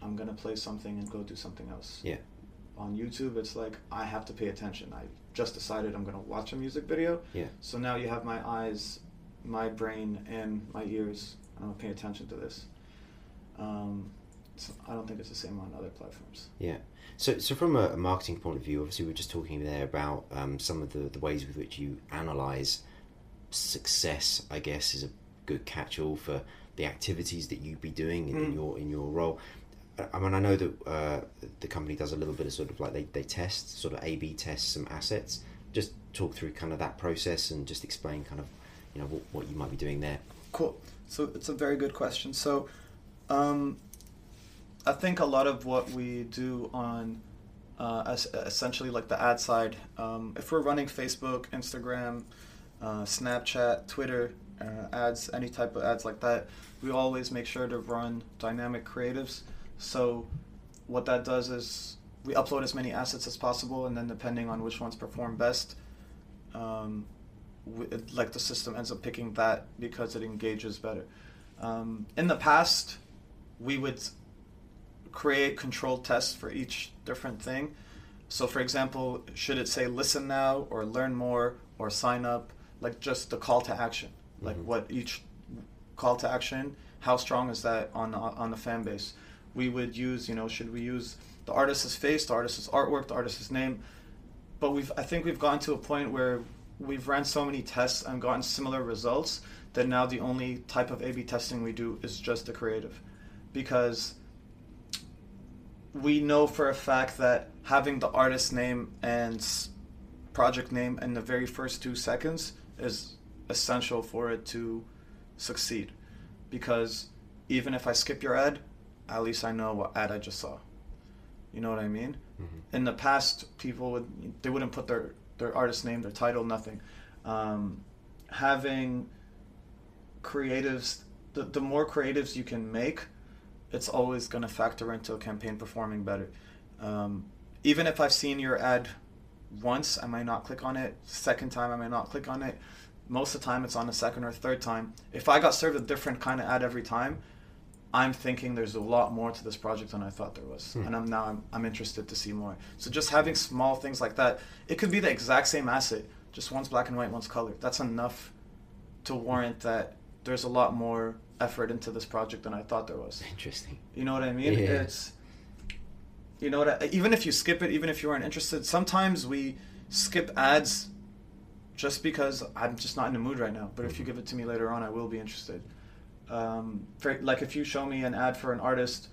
I'm gonna play something and go do something else. Yeah. On YouTube, it's like I have to pay attention. I just decided I'm gonna watch a music video, Yeah. so now you have my eyes, my brain, and my ears. I'm gonna pay attention to this. Um, so I don't think it's the same on other platforms. Yeah. So, so from a, marketing point of view, obviously we are just talking there about um, some of the, the ways with which you analyze success. I guess is a good catch-all for the activities that you'd be doing in, in Mm. your in your role. I- I mean, I know that uh, the company does a little bit of sort of like they, they test, sort of A/B test some assets. Just talk through kind of that process and just explain kind of, you know, what, what you might be doing there. Cool. So it's a very good question. So, um, I think a lot of what we do on uh, essentially like the ad side, um, if we're running Facebook, Instagram, uh, Snapchat, Twitter uh, ads, any type of ads like that, we always make sure to run dynamic creatives. So, what that does is we upload as many assets as possible, and then depending on which ones perform best, um, w- it, like the system ends up picking that because it engages better. Um, in the past, we would create control tests for each different thing. So, for example, should it say listen now or learn more or sign up? Like just the call to action, like Mhm. what each call to action, how strong is that on the, on the fan base? We would use, you know, should we use the artist's face, the artist's artwork, the artist's name? But we've, I think we've gotten to a point where we've ran so many tests and gotten similar results that now the only type of A/B testing we do is just the creative, because we know for a fact that having the artist name and project name in the very first two seconds is essential for it to succeed because even if I skip your ad, at least I know what ad I just saw. You know what I mean? Mm-hmm. In the past, people would they wouldn't put their their artist name, their title, nothing. Um, having creatives, the, the more creatives you can make, it's always going to factor into a campaign performing better. Um, even if I've seen your ad once, I might not click on it. Second time, I might not click on it. Most of the time, it's on the second or third time. If I got served a different kind of ad every time, I'm thinking there's a lot more to this project than I thought there was, hmm. and I'm now I'm, I'm interested to see more. So just having small things like that, it could be the exact same asset, just one's black and white, one's color. That's enough to warrant that there's a lot more effort into this project than I thought there was. Interesting. You know what I mean? Yeah. It's you know what? I, even if you skip it, even if you aren't interested, sometimes we skip ads just because I'm just not in the mood right now. But mm-hmm. if you mm-hmm. give it to me later on, I will be interested. Um, for, like if you show me an ad for an artist,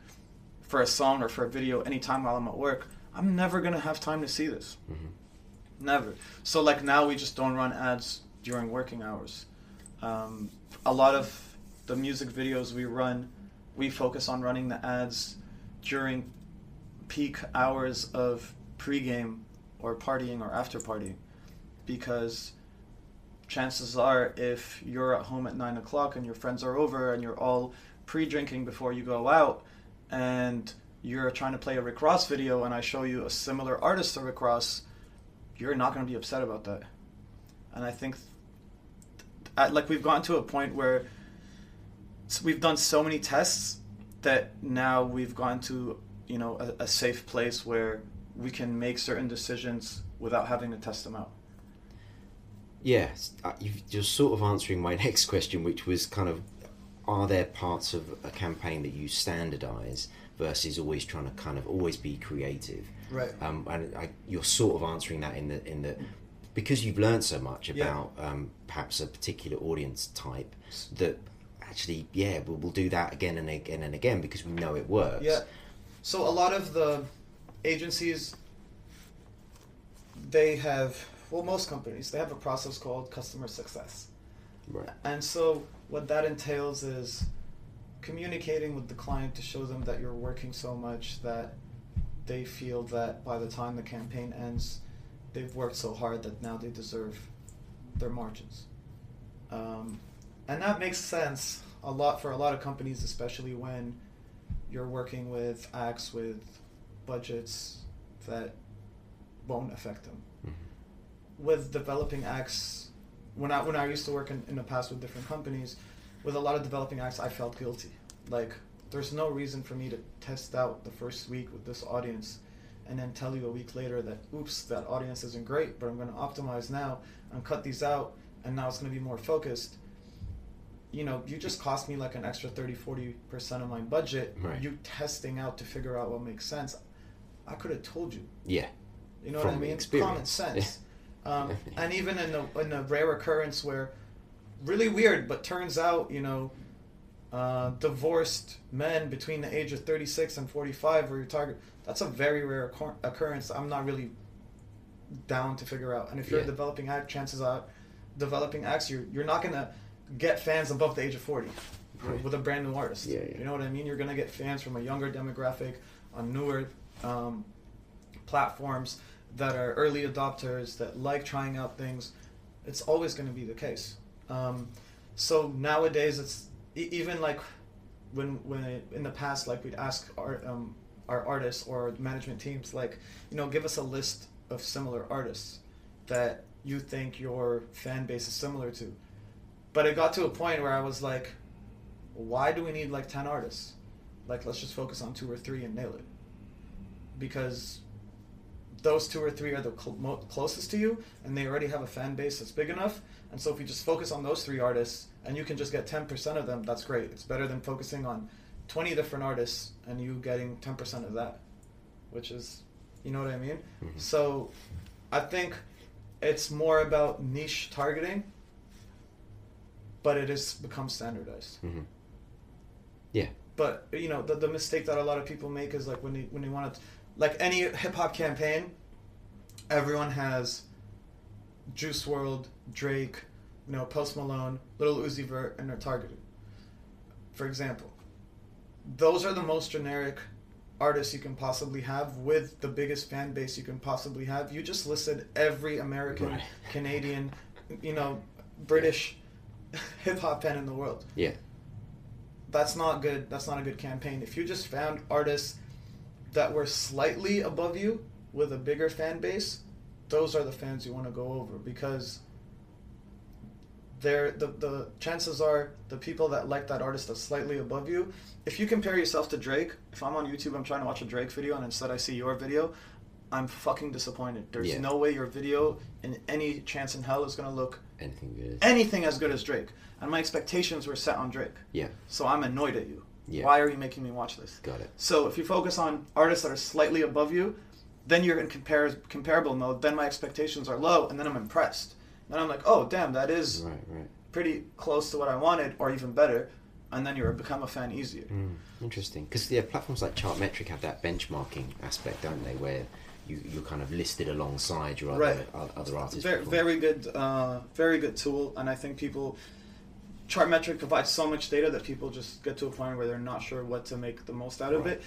for a song or for a video anytime while I'm at work, I'm never gonna have time to see this. Mm-hmm. Never. So like now we just don't run ads during working hours. Um, a lot of the music videos we run, we focus on running the ads during peak hours of pregame or partying or after party because chances are if you're at home at nine o'clock and your friends are over and you're all pre-drinking before you go out and you're trying to play a Rick Ross video and I show you a similar artist to Rick Ross, you're not going to be upset about that. And I think, at, like we've gotten to a point where we've done so many tests that now we've gone to you know a, a safe place where we can make certain decisions without having to test them out. Yes, uh, you're sort of answering my (laughs) next question, which was kind of, are there parts of a campaign that you standardise versus always trying to kind of always be creative? Right. Um, and I, you're sort of answering that in the in the because you've learned so much about yeah. um, perhaps a particular audience type that actually, yeah, we'll, we'll do that again and again and again because we know it works. Yeah. So a lot of the agencies, they have well, most companies they have a process called customer success. Right. And so what that entails is communicating with the client to show them that you're working so much that they feel that by the time the campaign ends, they've worked so hard that now they deserve their margins. Um, and that makes sense a lot for a lot of companies, especially when you're working with acts with budgets that won't affect them with developing acts, when I when I used to work in, in the past with different companies, with a lot of developing acts, I felt guilty. Like there's no reason for me to test out the first week with this audience and then tell you a week later that oops that audience isn't great but i'm going to optimize now and cut these out and now it's going to be more focused. You know you just cost me like an extra 30 40% of my budget. Right. you testing out to figure out what makes sense. I could have told you. Yeah. You know From what i mean? experience. common sense. (laughs) Um, and even in the in a rare occurrence where, really weird, but turns out you know, uh, divorced men between the age of thirty six and forty five were your target. That's a very rare occurrence. I'm not really down to figure out. And if you're yeah. a developing act, chances are, developing acts, you're you're not gonna get fans above the age of forty. Right. With a brand new artist, yeah, yeah. you know what I mean. You're gonna get fans from a younger demographic on newer um, platforms that are early adopters that like trying out things, it's always going to be the case. Um, so nowadays, it's even like when when in the past, like we'd ask our um, our artists or management teams, like you know, give us a list of similar artists that you think your fan base is similar to. But it got to a point where I was like, why do we need like ten artists? Like let's just focus on two or three and nail it. Because those two or three are the cl- closest to you, and they already have a fan base that's big enough. And so if you just focus on those three artists, and you can just get ten percent of them, that's great. It's better than focusing on twenty different artists and you getting ten percent of that, which is, you know what I mean. Mm-hmm. So, I think it's more about niche targeting, but it has become standardized. Mm-hmm. Yeah. But you know the, the mistake that a lot of people make is like when they when they want to like any hip hop campaign, everyone has Juice WRLD, Drake, you know, Post Malone, Lil Uzi Vert, and they're targeted. For example, those are the most generic artists you can possibly have with the biggest fan base you can possibly have. You just listed every American, right. Canadian, (laughs) you know, British (laughs) hip hop fan in the world. Yeah. That's not good. That's not a good campaign. If you just found artists that were slightly above you with a bigger fan base, those are the fans you want to go over because they're the, the chances are the people that like that artist that's slightly above you. If you compare yourself to drake if i'm on youtube i'm trying to watch a drake video and instead i see your video i'm fucking disappointed. There's yeah. no way your video in any chance in hell is going to look anything good. anything as good as drake. And my expectations were set on drake. Yeah. So i'm annoyed at you. Yeah. why are you making me watch this? Got it. So if you focus on artists that are slightly above you then you're in compar- comparable mode then my expectations are low and then i'm impressed and I'm like, oh, damn, that is right, right. pretty close to what I wanted, or even better. And then you become a fan easier. Mm, interesting, because yeah, platforms like Chartmetric have that benchmarking aspect, don't they? Where you you're kind of listed alongside your other right. other artists. Very, very good, uh, very good tool, and I think people. Chartmetric provides so much data that people just get to a point where they're not sure what to make the most out of it.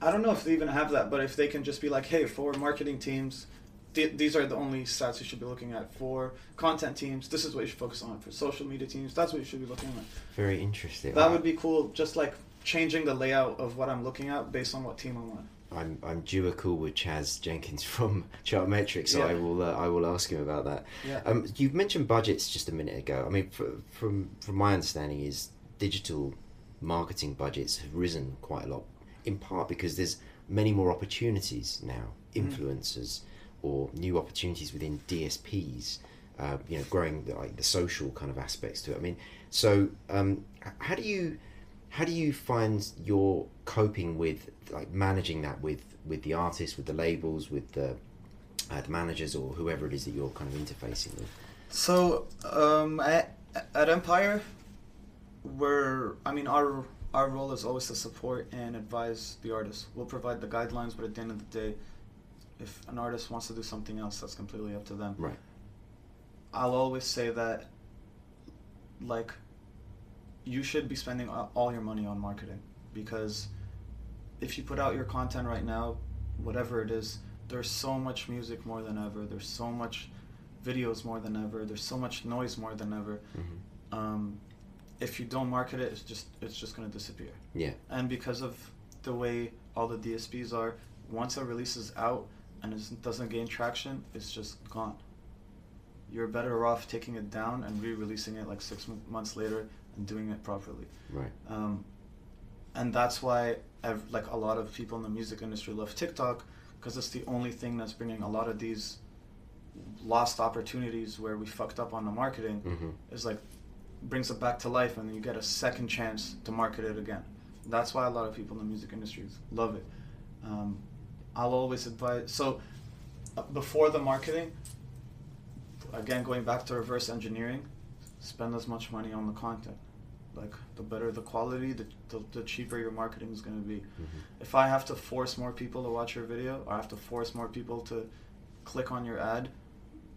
I don't know if they even have that, but if they can just be like, hey, for marketing teams, th- these are the only stats you should be looking at for content teams. This is what you should focus on for social media teams. That's what you should be looking at. Very interesting. That would be cool. Just like changing the layout of what I'm looking at based on what team I'm on. I'm I'm due a call with Chaz Jenkins (laughs) from Chartmetric, so yeah. I will uh, I will ask him about that. Yeah. Um, you mentioned budgets just a minute ago. I mean, for, from from my understanding, is digital marketing budgets have risen quite a lot, in part because there's many more opportunities now. Mm-hmm. Influencers, mm or new opportunities within DSPs. Uh, you know, growing the, like the social kind of aspects to it. I mean, so um, how do you how do you find you're coping with like managing that with with the artists, with the labels, with the, uh, the managers, or whoever it is that you're kind of interfacing with? So um, at, at Empire, we're I mean our our role is always to support and advise the artists. We'll provide the guidelines, but at the end of the day, if an artist wants to do something else, that's completely up to them. Right. I'll always say that, like, you should be spending all your money on marketing because if you put out your content right now, whatever it is, there's so much music more than ever. There's so much videos more than ever. There's so much noise more than ever. Mm-hmm. Um, if you don't market it, it's just it's just gonna disappear. Yeah. And because of the way all the DSPs are, once a release is out, and it doesn't gain traction, it's just gone. You're better off taking it down and re-releasing it like six m- months later and doing it properly. Right. Um, and that's why I've, like a lot of people in the music industry love TikTok because it's the only thing that's bringing a lot of these lost opportunities where we fucked up on the marketing mm-hmm. is like brings it back to life and you get a second chance to market it again. That's why a lot of people in the music industry love it. Um, I'll always advise. So uh, before the marketing, again going back to reverse engineering, spend as much money on the content. Like the better the quality, the, the, the cheaper your marketing is going to be. Mm-hmm. If I have to force more people to watch your video, or I have to force more people to click on your ad,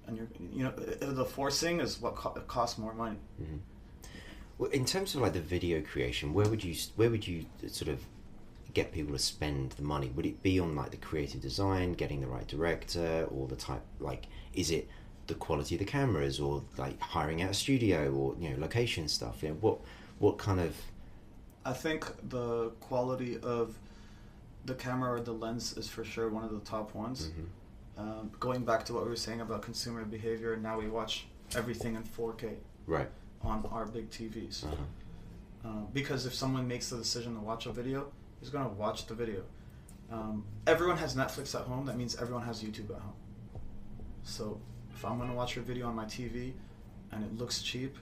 and you're you know the forcing is what co- costs more money. Mm-hmm. Well, in terms of like the video creation, where would you where would you sort of get people to spend the money? Would it be on like the creative design, getting the right director, or the type like is it the quality of the cameras, or like hiring out a studio, or you know location stuff? You know, what what kind of? I think the quality of the camera or the lens is for sure one of the top ones. Mm-hmm. Um, going back to what we were saying about consumer behavior, now we watch everything in 4K. Right. On our big TVs. Uh-huh. Uh, because if someone makes the decision to watch a video, is going to watch the video. Um, everyone has Netflix at home. That means everyone has YouTube at home. So if I'm going to watch a video on my TV and it looks cheap,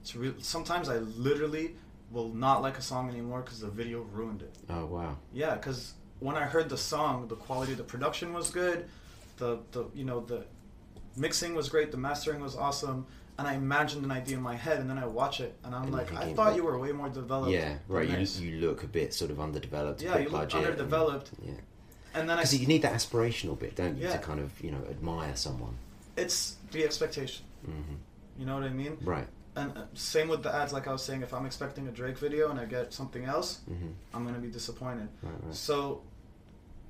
it's real. Sometimes I literally will not like a song anymore because the video ruined it. Oh wow. Yeah, because when I heard the song, the quality of the production was good, the the you know the mixing was great, the mastering was awesome, and I imagined an idea in my head, and then I watch it, and I'm and like, I thought you were way more developed. Yeah, right. You, you look a bit sort of underdeveloped. Yeah, you look underdeveloped. And, yeah. And then I. because you need that aspirational bit, don't you, yeah. to kind of you know admire someone. It's the expectation. Mm-hmm. You know what I mean? Right. And uh, same with the ads, like I was saying, if I'm expecting a Drake video and I get something else, Mm-hmm. I'm gonna be disappointed. Right, right. So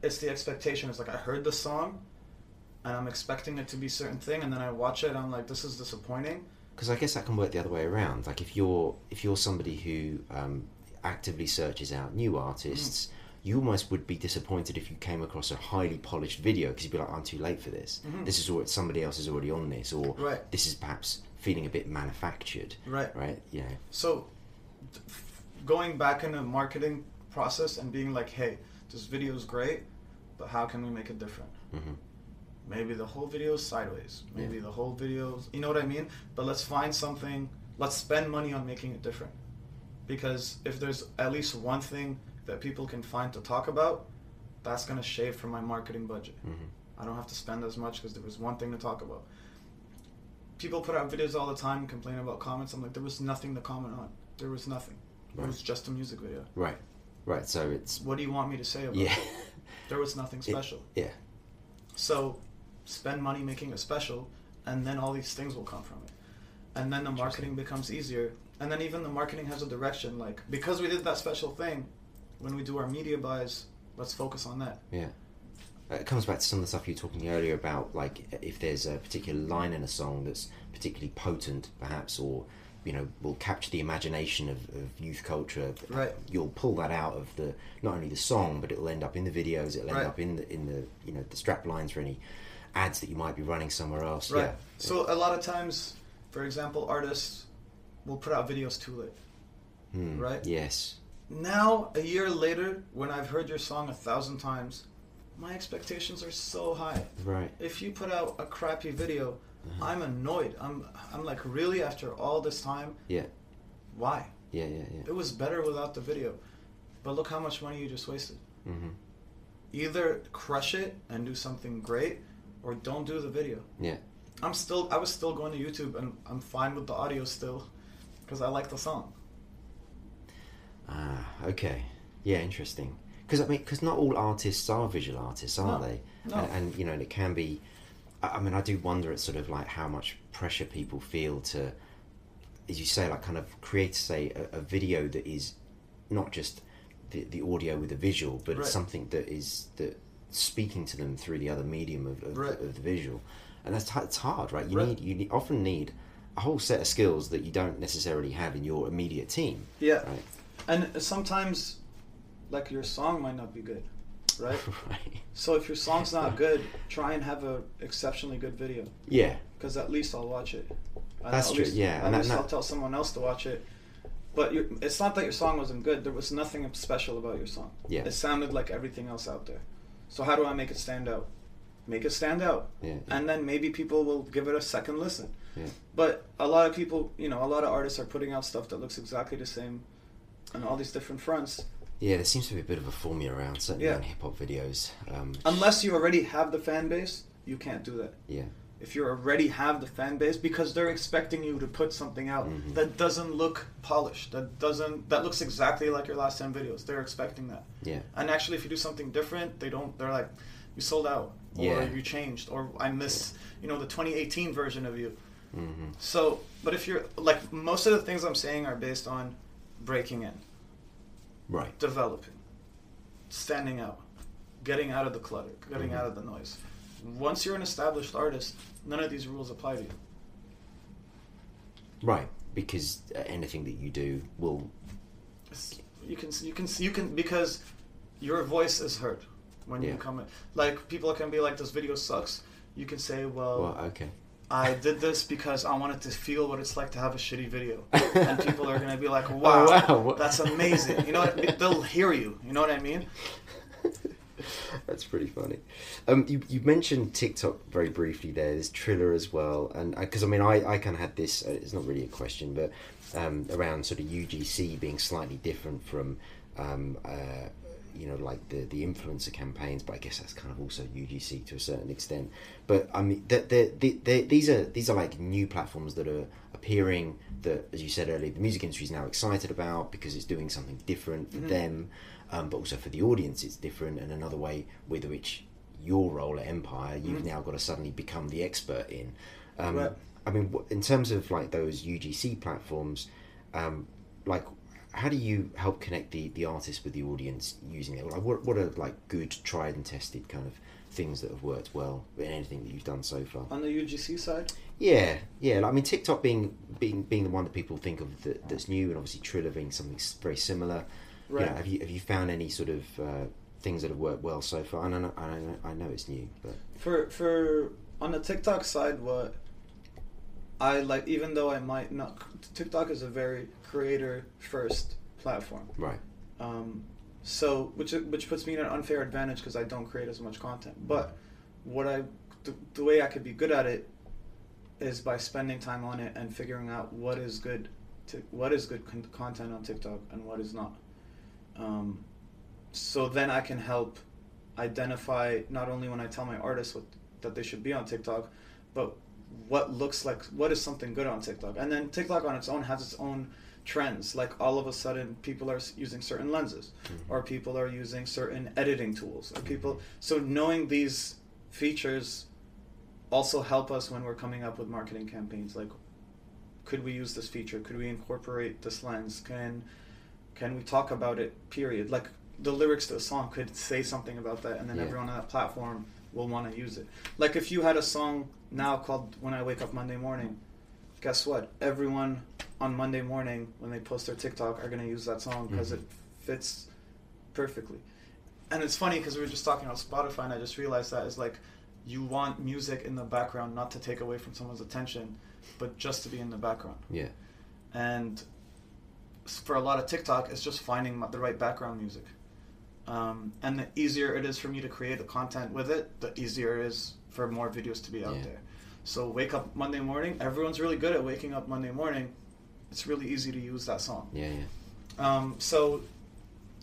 it's the expectation. It's like I heard the song and I'm expecting it to be a certain thing, and then I watch it, I'm like, this is disappointing. because I guess that can work the other way around. Like if you're if you're somebody who um, actively searches out new artists, Mm. you almost would be disappointed if you came across a highly polished video because you'd be like, I'm too late for this. Mhm. This is all somebody else is already on this, or Right. this is perhaps feeling a bit manufactured, Right. right? Yeah. So going back in the marketing process and being like, hey, this video is great, but how can we make it different? hmm Maybe the whole video is sideways. Maybe Yeah. the whole video, you know what I mean? But let's find something. Let's spend money on making it different. Because if there's at least one thing that people can find to talk about, that's gonna shave from my marketing budget. hmm I don't have to spend as much because there was one thing to talk about. People put out videos all the time, complain about comments. I'm like, there was nothing to comment on. There was nothing. It was just a music video. right, right. So it's What do you want me to say about yeah, it? There was nothing (laughs) special. yeah, So spend money making a special, and then all these things will come from it. And then the marketing becomes easier. And then even the marketing has a direction. Like, because we did that special thing, when we do our media buys, let's focus on that. yeah. Uh, It comes back to some of the stuff you were talking earlier about, like if there's a particular line in a song that's particularly potent, perhaps, or you know, will capture the imagination of, of youth culture. Right. You'll pull that out of the not only the song, but it'll end up in the videos. It'll end Right. up in the in the you know the strap lines for any ads that you might be running somewhere else. Right. Yeah. So a lot of times, for example, artists will put out videos too late. Hmm. right? Yes. Now, a year later, when I've heard your song a thousand times, my expectations are so high. Right. If you put out a crappy video, Uh-huh. I'm annoyed. I'm I'm like, really? After all this time, Yeah. why? Yeah. Yeah. Yeah. It was better without the video. But look how much money you just wasted. hmm Either crush it and do something great, or don't do the video. Yeah. I'm still I was still going to YouTube and I'm fine with the audio still, because I like the song. Ah. Okay. Yeah. Interesting. Because I mean, because not all artists are visual artists, are No. they? No. And, and you know, and it can be. I mean, I do wonder at sort of like how much pressure people feel to, as you say, like kind of create, say, a, a video that is not just the, the audio with a visual, but Right. it's something that is that speaking to them through the other medium of, of, Right. of the visual, and that's it's hard, right? You Right. need you need, often need a whole set of skills that you don't necessarily have in your immediate team, Yeah. right? And sometimes, like your song might not be good, right? (laughs) right. So if your song's not (laughs) good, try and have a exceptionally good video, Yeah. because at least I'll watch it. That's at true, least- yeah, At and least that- I'll tell someone else to watch it. But it's not that your song wasn't good. There was nothing special about your song. Yeah. It sounded like everything else out there. So how do I make it stand out? Make it stand out, Yeah. and then maybe people will give it a second listen. Yeah. But a lot of people, you know, a lot of artists are putting out stuff that looks exactly the same on all these different fronts. Yeah, there seems to be a bit of a formula around certainly Yeah. hip hop videos. Um, Unless you already have the fan base, you can't do that. yeah, If you already have the fan base, because they're expecting you to put something out Mhm. that doesn't look polished, that doesn't that looks exactly like your last ten videos. They're expecting that. yeah, And actually, if you do something different, they don't. They're like, you sold out, or Yeah. you changed, or I miss, you know, the 2018 version of you. hmm So, but if you're like most of the things I'm saying are based on breaking in, right, developing, standing out, getting out of the clutter, getting Mhm. out of the noise. Once you're an established artist, none of these rules apply to you. right. Because uh, anything that you do will, You can you can you can because your voice is heard when you come in. Like people can be like, "This video sucks." You can say, "Well, well, okay, I did this because I wanted to feel what it's like to have a shitty video," (laughs) and people are gonna be like, "Wow, Oh, wow. that's amazing." You know, what they'll hear you. You know what I mean? (laughs) (laughs) That's pretty funny. Um, you you mentioned TikTok very briefly there. There's Triller as well, and because I mean I I kind of had this. Uh, it's not really a question, but um, around sort of UGC being slightly different from. Um, uh, you know, like the the influencer campaigns, but I guess that's kind of also UGC to a certain extent. But I mean, the, the, the, the, these are these are like new platforms that are appearing. That, as you said earlier, the music industry is now excited about because it's doing something different for Mhm. them um, but also for the audience it's different and another way with which your role at empire you've Mhm. now got to suddenly become the expert in Um, right. I mean, in terms of like those UGC platforms, um, like how do you help connect the, the artist with the audience using it? Like, what what are like good, tried and tested kind of things that have worked well in anything that you've done so far? On the UGC side? Yeah, yeah. Like, I mean, TikTok being being being the one that people think of that, that's new, and obviously Triller being something very similar. Right. Know, have you have you found any sort of uh, things that have worked well so far? I know, I know, I know it's new, but for for on the TikTok side, what I like, even though I might not, TikTok is a very creator first platform. Right. Um, so which which puts me in an unfair advantage because I don't create as much content. But what I the, the way I could be good at it is by spending time on it and figuring out what is good to what is good con- content on TikTok and what is not. Um, so then I can help identify not only when I tell my artists what, that they should be on TikTok, but what looks like what is something good on TikTok. And then TikTok on its own has its own trends. Like all of a sudden, people are using certain lenses, mm-hmm. or people are using certain editing tools, or people. Mm-hmm. So knowing these features also help us when we're coming up with marketing campaigns. Like, could we use this feature? Could we incorporate this lens? Can can we talk about it? Period. Like the lyrics to a song could say something about that, and then yeah. everyone on that platform will want to use it. Like if you had a song now called "When I Wake Up Monday Morning," guess what? Everyone on Monday morning when they post their TikTok are going to use that song because mm-hmm. it fits perfectly. And it's funny because we were just talking about Spotify, and I just realized that is like you want music in the background not to take away from someone's attention, but just to be in the background. Yeah. And for a lot of TikTok, it's just finding the right background music. Um, and the easier it is for me to create the content with it, the easier it is for more videos to be out yeah. there. So wake up Monday morning. Everyone's really good at waking up Monday morning. It's really easy to use that song. Yeah, yeah. Um, so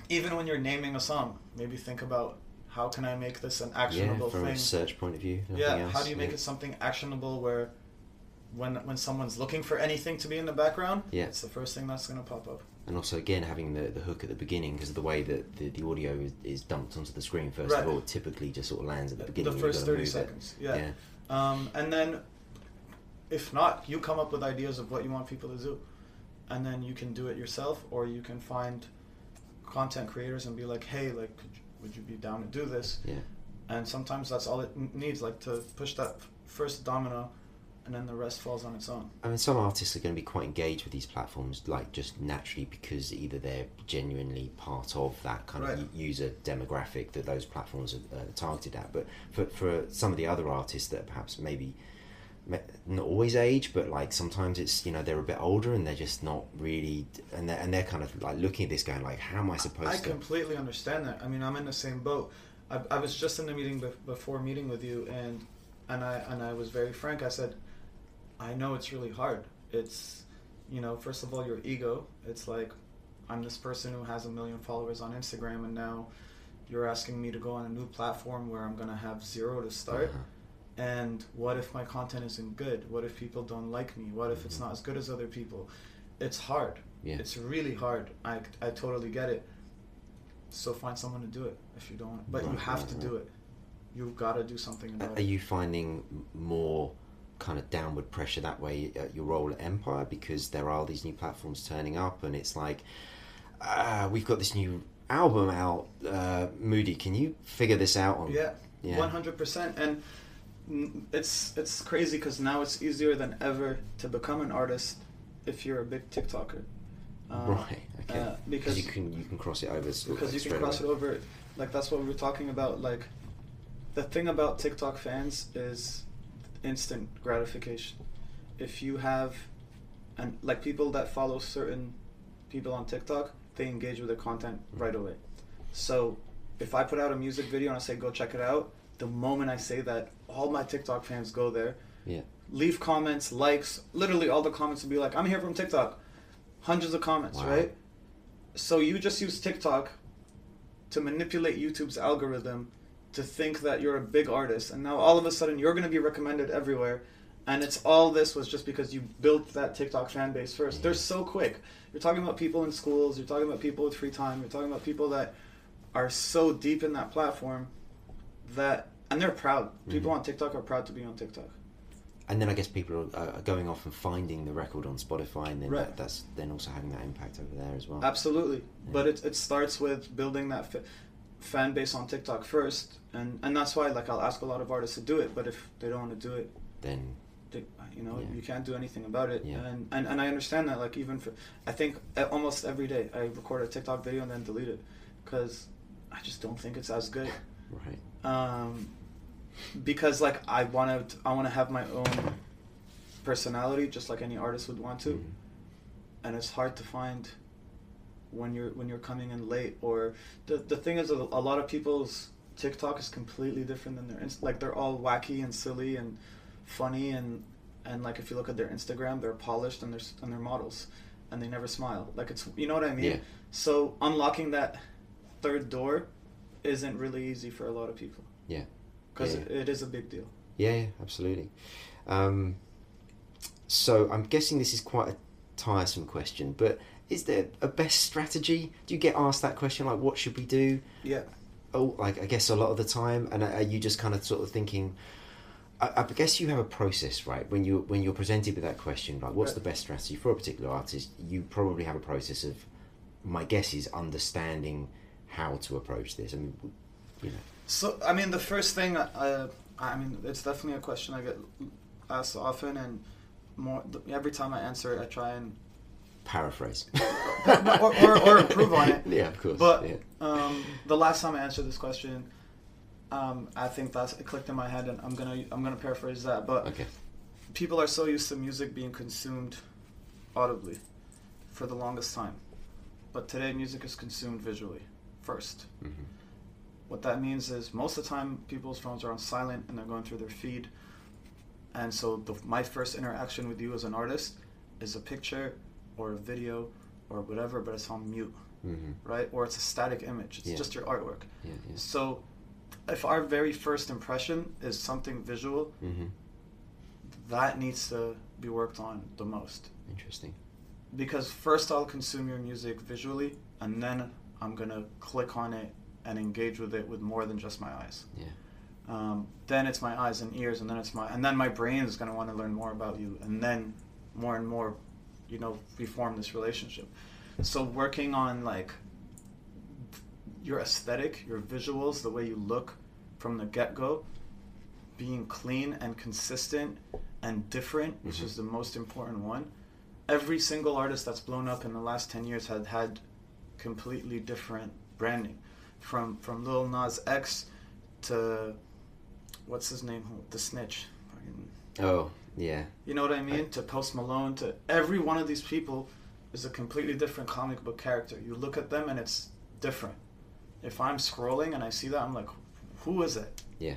even when you're naming a song, maybe think about how can I make this an actionable yeah, from thing? a search point of view. Yeah, else. how do you make yeah. it something actionable where when when someone's looking for anything to be in the background, yeah. it's the first thing that's going to pop up. And also, again, having the, the hook at the beginning because of the way that the, the audio is, is dumped onto the screen, first right. of all, typically just sort of lands at the beginning. The first 30 seconds, it. yeah. yeah. Um, and then, if not, you come up with ideas of what you want people to do. And then you can do it yourself, or you can find content creators and be like, hey, like, you, would you be down to do this? Yeah. And sometimes that's all it needs, like to push that first domino and then the rest falls on its own. I mean, some artists are going to be quite engaged with these platforms, like just naturally because either they're genuinely part of that kind right. of user demographic that those platforms are uh, targeted at. But for for some of the other artists that perhaps maybe not always age, but like sometimes it's you know they're a bit older and they're just not really, and they're and they're kind of like looking at this going like, how am I supposed I to? I completely understand that. I mean, I'm in the same boat. I, I was just in the meeting before meeting with you, and and I and I was very frank. I said I know it's really hard. It's, you know, first of all, your ego. It's like, I'm this person who has a million followers on Instagram, and now you're asking me to go on a new platform where I'm going to have zero to start. Uh-huh. And what if my content isn't good? What if people don't like me? What if mm-hmm. it's not as good as other people? It's hard. Yeah. It's really hard. I, I totally get it. So find someone to do it if you don't. But right, you have right, to right. do it. You've got to do something about Are it. Are you finding more kind of downward pressure that way at your role at Empire because there are these new platforms turning up and it's like uh, we've got this new album out uh, Moody can you figure this out on yeah, yeah. 100% and it's it's crazy because now it's easier than ever to become an artist if you're a big TikToker um, right okay uh, because you can you can cross it over because you can cross away. it over like that's what we were talking about like the thing about TikTok fans is instant gratification. If you have, and like people that follow certain people on TikTok, they engage with the content right away. So if I put out a music video and I say go check it out, the moment I say that, all my TikTok fans go there. Yeah. Leave comments, likes, literally all the comments will be like, I'm here from TikTok. Hundreds of comments, wow. right? So you just use TikTok to manipulate YouTube's algorithm to think that you're a big artist and now all of a sudden you're going to be recommended everywhere and it's all this was just because you built that TikTok fan base first. They're so quick. You're talking about people in schools, you're talking about people with free time, you're talking about people that are so deep in that platform that and they're proud. People mm-hmm. on TikTok are proud to be on TikTok. and then I guess people are, going off and finding the record on Spotify, and then Right. that, that's then also having that impact over there as well. Absolutely, but it, it starts with building that fa- fan base on TikTok first, and and that's why like I'll ask a lot of artists to do it, but if they don't want to do it, Then they, you know Yeah. you can't do anything about it. Yeah. And, and and I understand that like even for I think almost every day I record a TikTok video and then delete it because I just don't think it's as good. right, um, because like I want to I want to have my own personality just like any artist would want to Mhm. and it's hard to find when you're when you're coming in late or the the thing is a, a lot of people's TikTok is completely different than their Inst- like they're all wacky and silly and funny and and like if you look at their Instagram they're polished and they're and they're models and they never smile like it's you know what I mean Yeah. so unlocking that third door isn't really easy for a lot of people yeah, because Yeah. it is a big deal. yeah, yeah, absolutely. Um, so I'm guessing this is quite a tiresome question, but is there a best strategy? Do you get asked that question like, what should we do? Yeah. oh, like I guess a lot of the time, and are you just kind of sort of thinking? I, I guess you have a process, right? When you when you're presented with that question, like what's the best strategy for a particular artist? You probably have a process of, my guess is understanding how to approach this. I mean, you know, So I mean, the first thing, uh, I mean, it's definitely a question I get asked often, and more every time I answer it, I try and paraphrase. (laughs) or, or, or improve on it. Yeah, of course. But yeah. um, the last time I answered this question, um, I think that's it clicked in my head, and I'm gonna I'm gonna paraphrase that. But Okay. people are so used to music being consumed audibly for the longest time, but today music is consumed visually first. hmm What that means is most of the time people's phones are on silent and they're going through their feed. And so the, my first interaction with you as an artist is a picture or a video or whatever, but it's on mute, hmm right? Or it's a static image. It's Yeah. just your artwork. Yeah. Yeah. So if our very first impression is something visual, hmm that needs to be worked on the most. Interesting. Because first I'll consume your music visually and then I'm going to click on it and engage with it with more than just my eyes. Yeah. um, then it's my eyes and ears, and then it's my and then my brain is going to want to learn more about you, and then more and more, you know, we this relationship. So working on like your aesthetic, your visuals, the way you look from the get go, being clean and consistent and different, which Mhm. is the most important one. Every single artist that's blown up in the last ten years had had completely different branding, from from Lil Nas X to what's his name, the Snitch. Oh, yeah. You know what I mean? I- to Post Malone, to every one of these people is a completely different comic book character. You look at them and it's different. If I'm scrolling and I see that, I'm like, who is it? Yeah.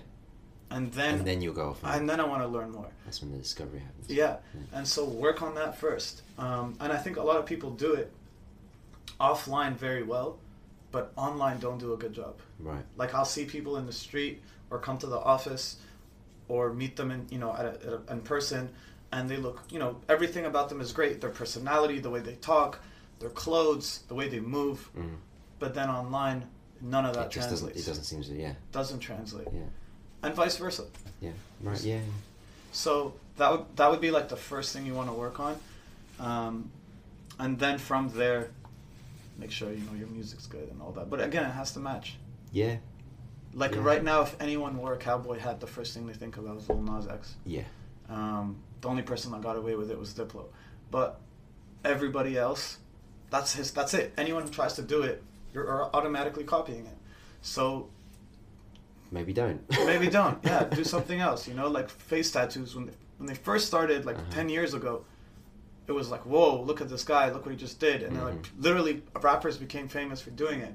And then and then you'll go off. and then I want to learn more. that's when the discovery happens. Yeah, and so work on that first. Um, and I think a lot of people do it offline very well, but online don't do a good job. Right. Like I'll see people in the street or come to the office or meet them in you know at a, at a, in person, and they look you know everything about them is great. Their personality, the way they talk, their clothes, the way they move. Mm. But then online, none of that It just doesn't. It doesn't seem to. Yeah. Doesn't translate, Yeah. and vice versa. Yeah. Right. Yeah. So that would that would be like the first thing you want to work on, um, and then from there, make sure you know your music's good and all that. But again, it has to match. Yeah. Like Yeah. right now, if anyone wore a cowboy hat, the first thing they think about is Lil Nas X. Yeah. Um, the only person that got away with it was Diplo, but everybody else, that's his. That's it. Anyone who tries to do it, you're automatically copying it. So Maybe don't. (laughs) maybe don't. Yeah, do something else. You know, like face tattoos. When they, when they first started, like Uh-huh. ten years ago, it was like, whoa, look at this guy, look what he just did, and they're like, literally, rappers became famous for doing it.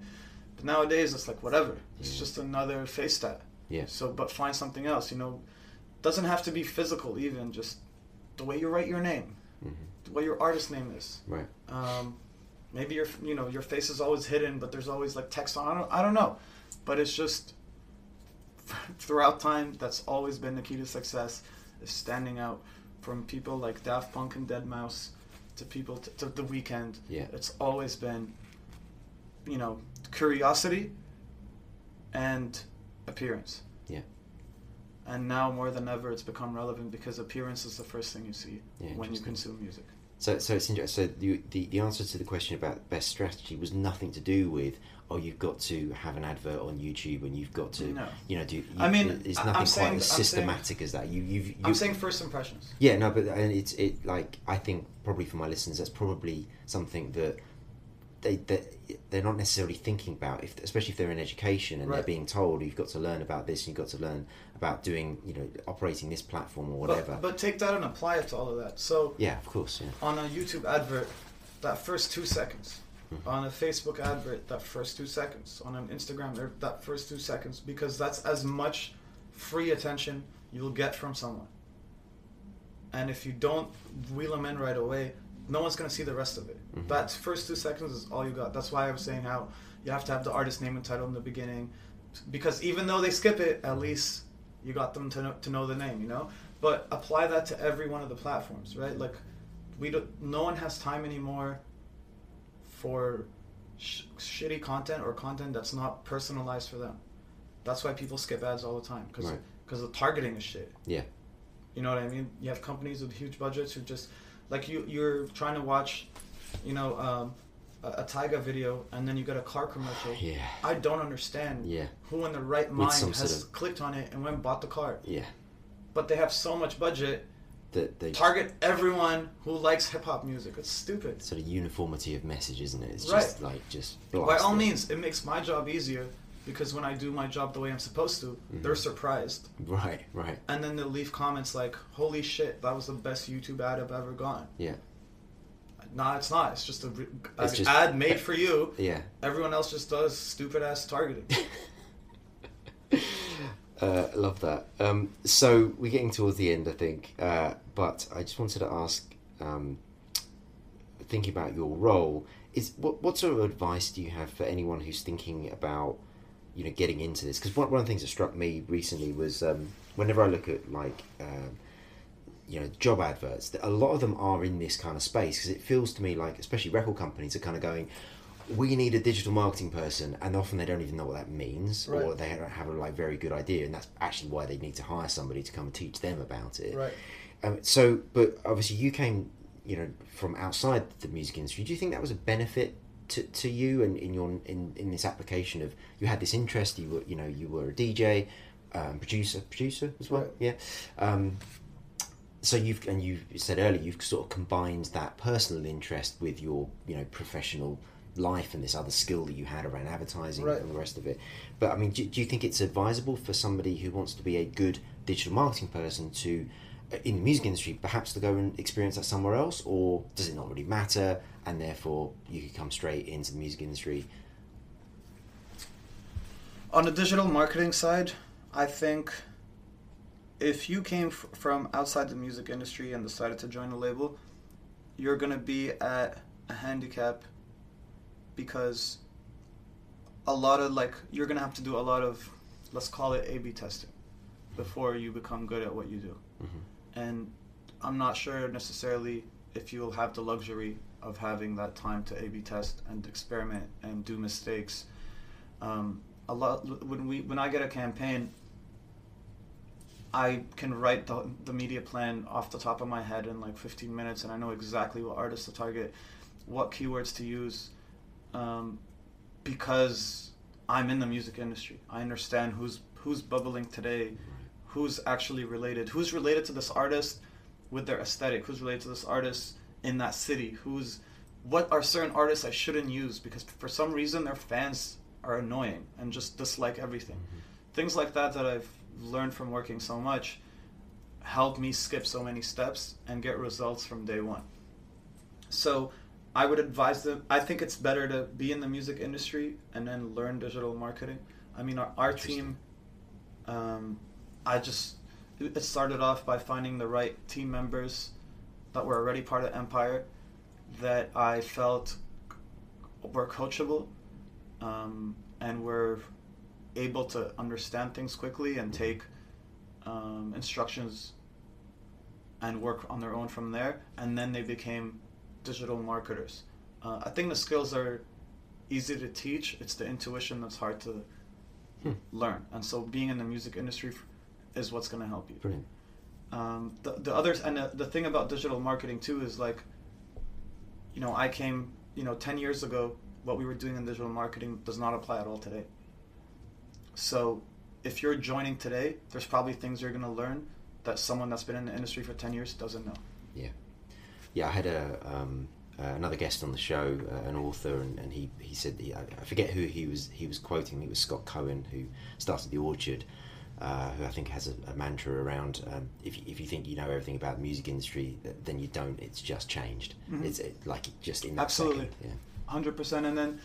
Nowadays, it's like whatever. It's just another face tat. Yeah. So, but find something else. You know, doesn't have to be physical. Even just the way you write your name, hmm the way your artist name is. Right. Um, maybe your you know your face is always hidden, but there's always like text on. I don't I don't know, but it's just (laughs) throughout time that's always been the key to success is standing out from people like Daft Punk and Deadmau5 to people to, to The Weeknd. Yeah. It's always been you know curiosity and appearance. Yeah. and now more than ever, it's become relevant because appearance is the first thing you see Yeah, when you consume music. So, so it's interesting. So the, the the answer to the question about best strategy was nothing to do with oh you've got to have an advert on YouTube and you've got to No. you know do. You, I mean, it's nothing I'm quite saying- as I'm saying- systematic as that. You you've you, I'm saying first impressions. yeah no, but and it's it like I think probably for my listeners that's probably something that they they they're not necessarily thinking about if especially if they're in education and they're being told you've got to learn about this and you've got to learn about doing you know operating this platform or whatever. But, but take that and apply it to all of that. So yeah, of course. Yeah. on a YouTube advert, that first two seconds. Mhm. On a Facebook advert, that first two seconds. On an Instagram, that first two seconds, because that's as much free attention you'll get from someone. And if you don't wheel them in right away, no one's gonna see the rest of it. Mhm. That first two seconds is all you got. That's why I was saying how you have to have the artist name and title in the beginning, because even though they skip it, at least you got them to know, to know the name, you know. But apply that to every one of the platforms, right? Like, we don't. No one has time anymore for sh- shitty content or content that's not personalized for them. That's why people skip ads all the time because Right. the targeting is shit. Yeah. You know what I mean? You have companies with huge budgets who just like you. You're trying to watch, you know, um, a, a Tyga video, and then you get a car commercial. (sighs) Yeah. I don't understand Yeah. who in the right mind some has sort of- clicked on it and went and bought the car. Yeah. But they have so much budget. That they Target everyone who likes hip hop music. It's stupid. sort of uniformity of message, isn't it? It's Right. just like just By blast all it. means, it makes my job easier because when I do my job the way I'm supposed to, Mm-hmm. they're surprised. Right, right. And then they'll leave comments like, holy shit, that was the best YouTube ad I've ever gotten. Yeah. Nah, it's not. It's just a re- It's an just- ad made for you. Yeah. Everyone else just does stupid ass targeting. (laughs) Uh, love that. Um, so we're getting towards the end, I think. Uh, but I just wanted to ask, um, thinking about your role, is what what sort of advice do you have for anyone who's thinking about, you know, getting into this? Because one, one of the things that struck me recently was um, whenever I look at like. Um, you know, job adverts. that A lot of them are in this kind of space because it feels to me like, especially record companies, are kind of going, "We need a digital marketing person," and often they don't even know what that means, or they don't have a like very good idea, and that's actually why they need to hire somebody to come and teach them about it. right. Um, so, but obviously, you came, you know, from outside the music industry. Do you think that was a benefit to, to you and in your in, in this application of you had this interest? You were, you know, you were a DJ, um, producer, producer as well. Right. Yeah. Um, so you've and you said earlier you've sort of combined that personal interest with your you know professional life and this other skill that you had around advertising Right. and the rest of it. But I mean, do, do you think it's advisable for somebody who wants to be a good digital marketing person to, uh, in the music industry, perhaps to go and experience that somewhere else, or does it not really matter, and therefore you could come straight into the music industry? On the digital marketing side, I think if you came f- from outside the music industry and decided to join a label, you're going to be at a handicap because a lot of like you're going to have to do a lot of let's call it A/B testing before you become good at what you do. Mhm. And I'm not sure necessarily if you'll have the luxury of having that time to A/B test and experiment and do mistakes. Um, a lot when we when I get a campaign, I can write the, the media plan off the top of my head in like 15 minutes, and I know exactly what artists to target, what keywords to use, um, because I'm in the music industry. I understand who's who's bubbling today, who's actually related, who's related to this artist with their aesthetic, who's related to this artist in that city, who's what are certain artists I shouldn't use because for some reason their fans are annoying and just dislike everything. Things like that that I've learned from working so much help me skip so many steps and get results from day one. So I would advise them. I think it's better to be in the music industry and then learn digital marketing. I mean, our, our team, um, I just, it started off by finding the right team members that were already part of the Empire that I felt were coachable um, and were able to understand things quickly and take um, instructions and work on their own from there. And then they became digital marketers. Uh, I think the skills are easy to teach. It's the intuition that's hard to Hmm. learn. And so, being in the music industry is what's going to help you. Brilliant. Um, the the others and the, the thing about digital marketing too is like, you know, I came you know ten years ago. What we were doing in digital marketing does not apply at all today. So, if you're joining today, there's probably things you're going to learn that someone that's been in the industry for ten years doesn't know. Yeah, yeah. I had a um, uh, another guest on the show, uh, an author, and, and he, he said the, I, I forget who he was he was quoting. It was Scott Cohen who started the Orchard, uh, who I think has a, a mantra around um, if, if you think you know everything about the music industry, then you don't. It's just changed. Mm-hmm. It's it, like just in that absolutely, second. yeah, hundred percent. And then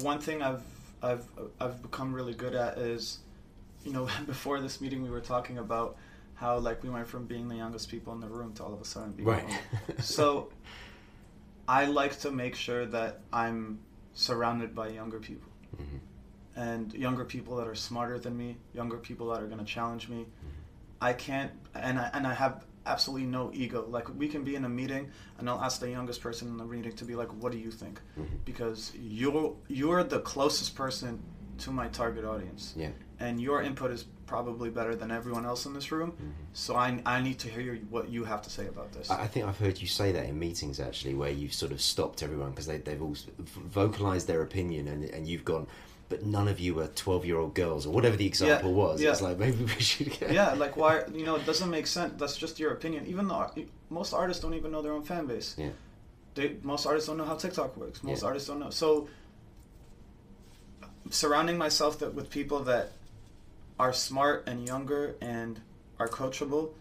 one thing I've I've I've become really good at is, you know, (laughs) before this meeting we were talking about how like we went from being the youngest people in the room to all of a sudden being right. (laughs) so I like to make sure that I'm surrounded by younger people. Mm-hmm. And younger people that are smarter than me, younger people that are going to challenge me. I can't, and I, and I have absolutely no ego. Like we can be in a meeting, and I'll ask the youngest person in the meeting to be like, "What do you think?" Mm-hmm. Because you're you're the closest person to my target audience. Yeah. And your input is probably better than everyone else in this room. Mm-hmm. So I, I need to hear what you have to say about this. I think I've heard you say that in meetings actually, where you've sort of stopped everyone because they, they've all vocalized their opinion and, and you've gone, but none of you are 12 year old girls or whatever the example yeah, was. Yeah. It's like maybe we should get. Yeah, like why, you know, it doesn't make sense. That's just your opinion. Even though most artists don't even know their own fan base. Yeah. They, most artists don't know how TikTok works. Most yeah. artists don't know. So surrounding myself that, with people that are smart and younger and are coachable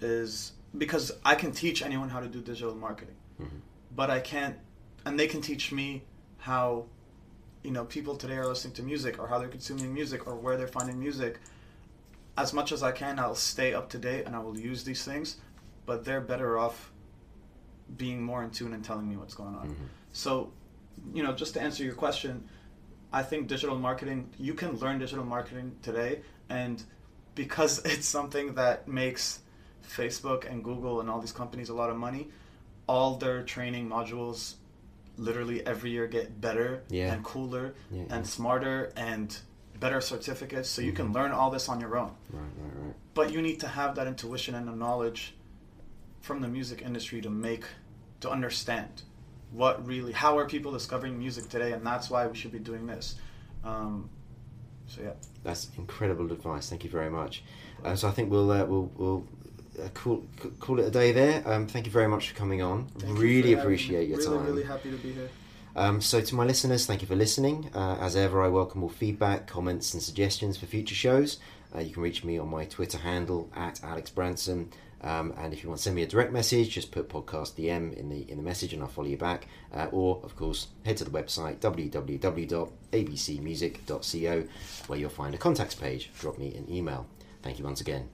is because I can teach anyone how to do digital marketing, mm-hmm. but I can't, and they can teach me how, you know, people today are listening to music or how they're consuming music or where they're finding music. As much as I can, I'll stay up to date and I will use these things, but they're better off being more in tune and telling me what's going on. Mm-hmm. So, you know, just to answer your question, I think digital marketing, you can learn digital marketing today, and because (laughs) it's something that makes Facebook and Google and all these companies a lot of money, all their training modules literally every year get better yeah. and cooler yeah, and yeah. smarter and better certificates so you mm-hmm. can learn all this on your own. Right, right, right. But you need to have that intuition and the knowledge from the music industry to make to understand what really how are people discovering music today and that's why we should be doing this um, so yeah that's incredible advice thank you very much uh, so i think we'll uh, we'll, we'll uh, call, call it a day there um, thank you very much for coming on thank really appreciate your really, time really happy to be here um, so to my listeners thank you for listening uh, as ever i welcome all feedback comments and suggestions for future shows uh, you can reach me on my twitter handle at alex branson um, and if you want to send me a direct message, just put podcast DM in the in the message, and I'll follow you back. Uh, or of course, head to the website www.abcmusic.co, where you'll find a contacts page. Drop me an email. Thank you once again.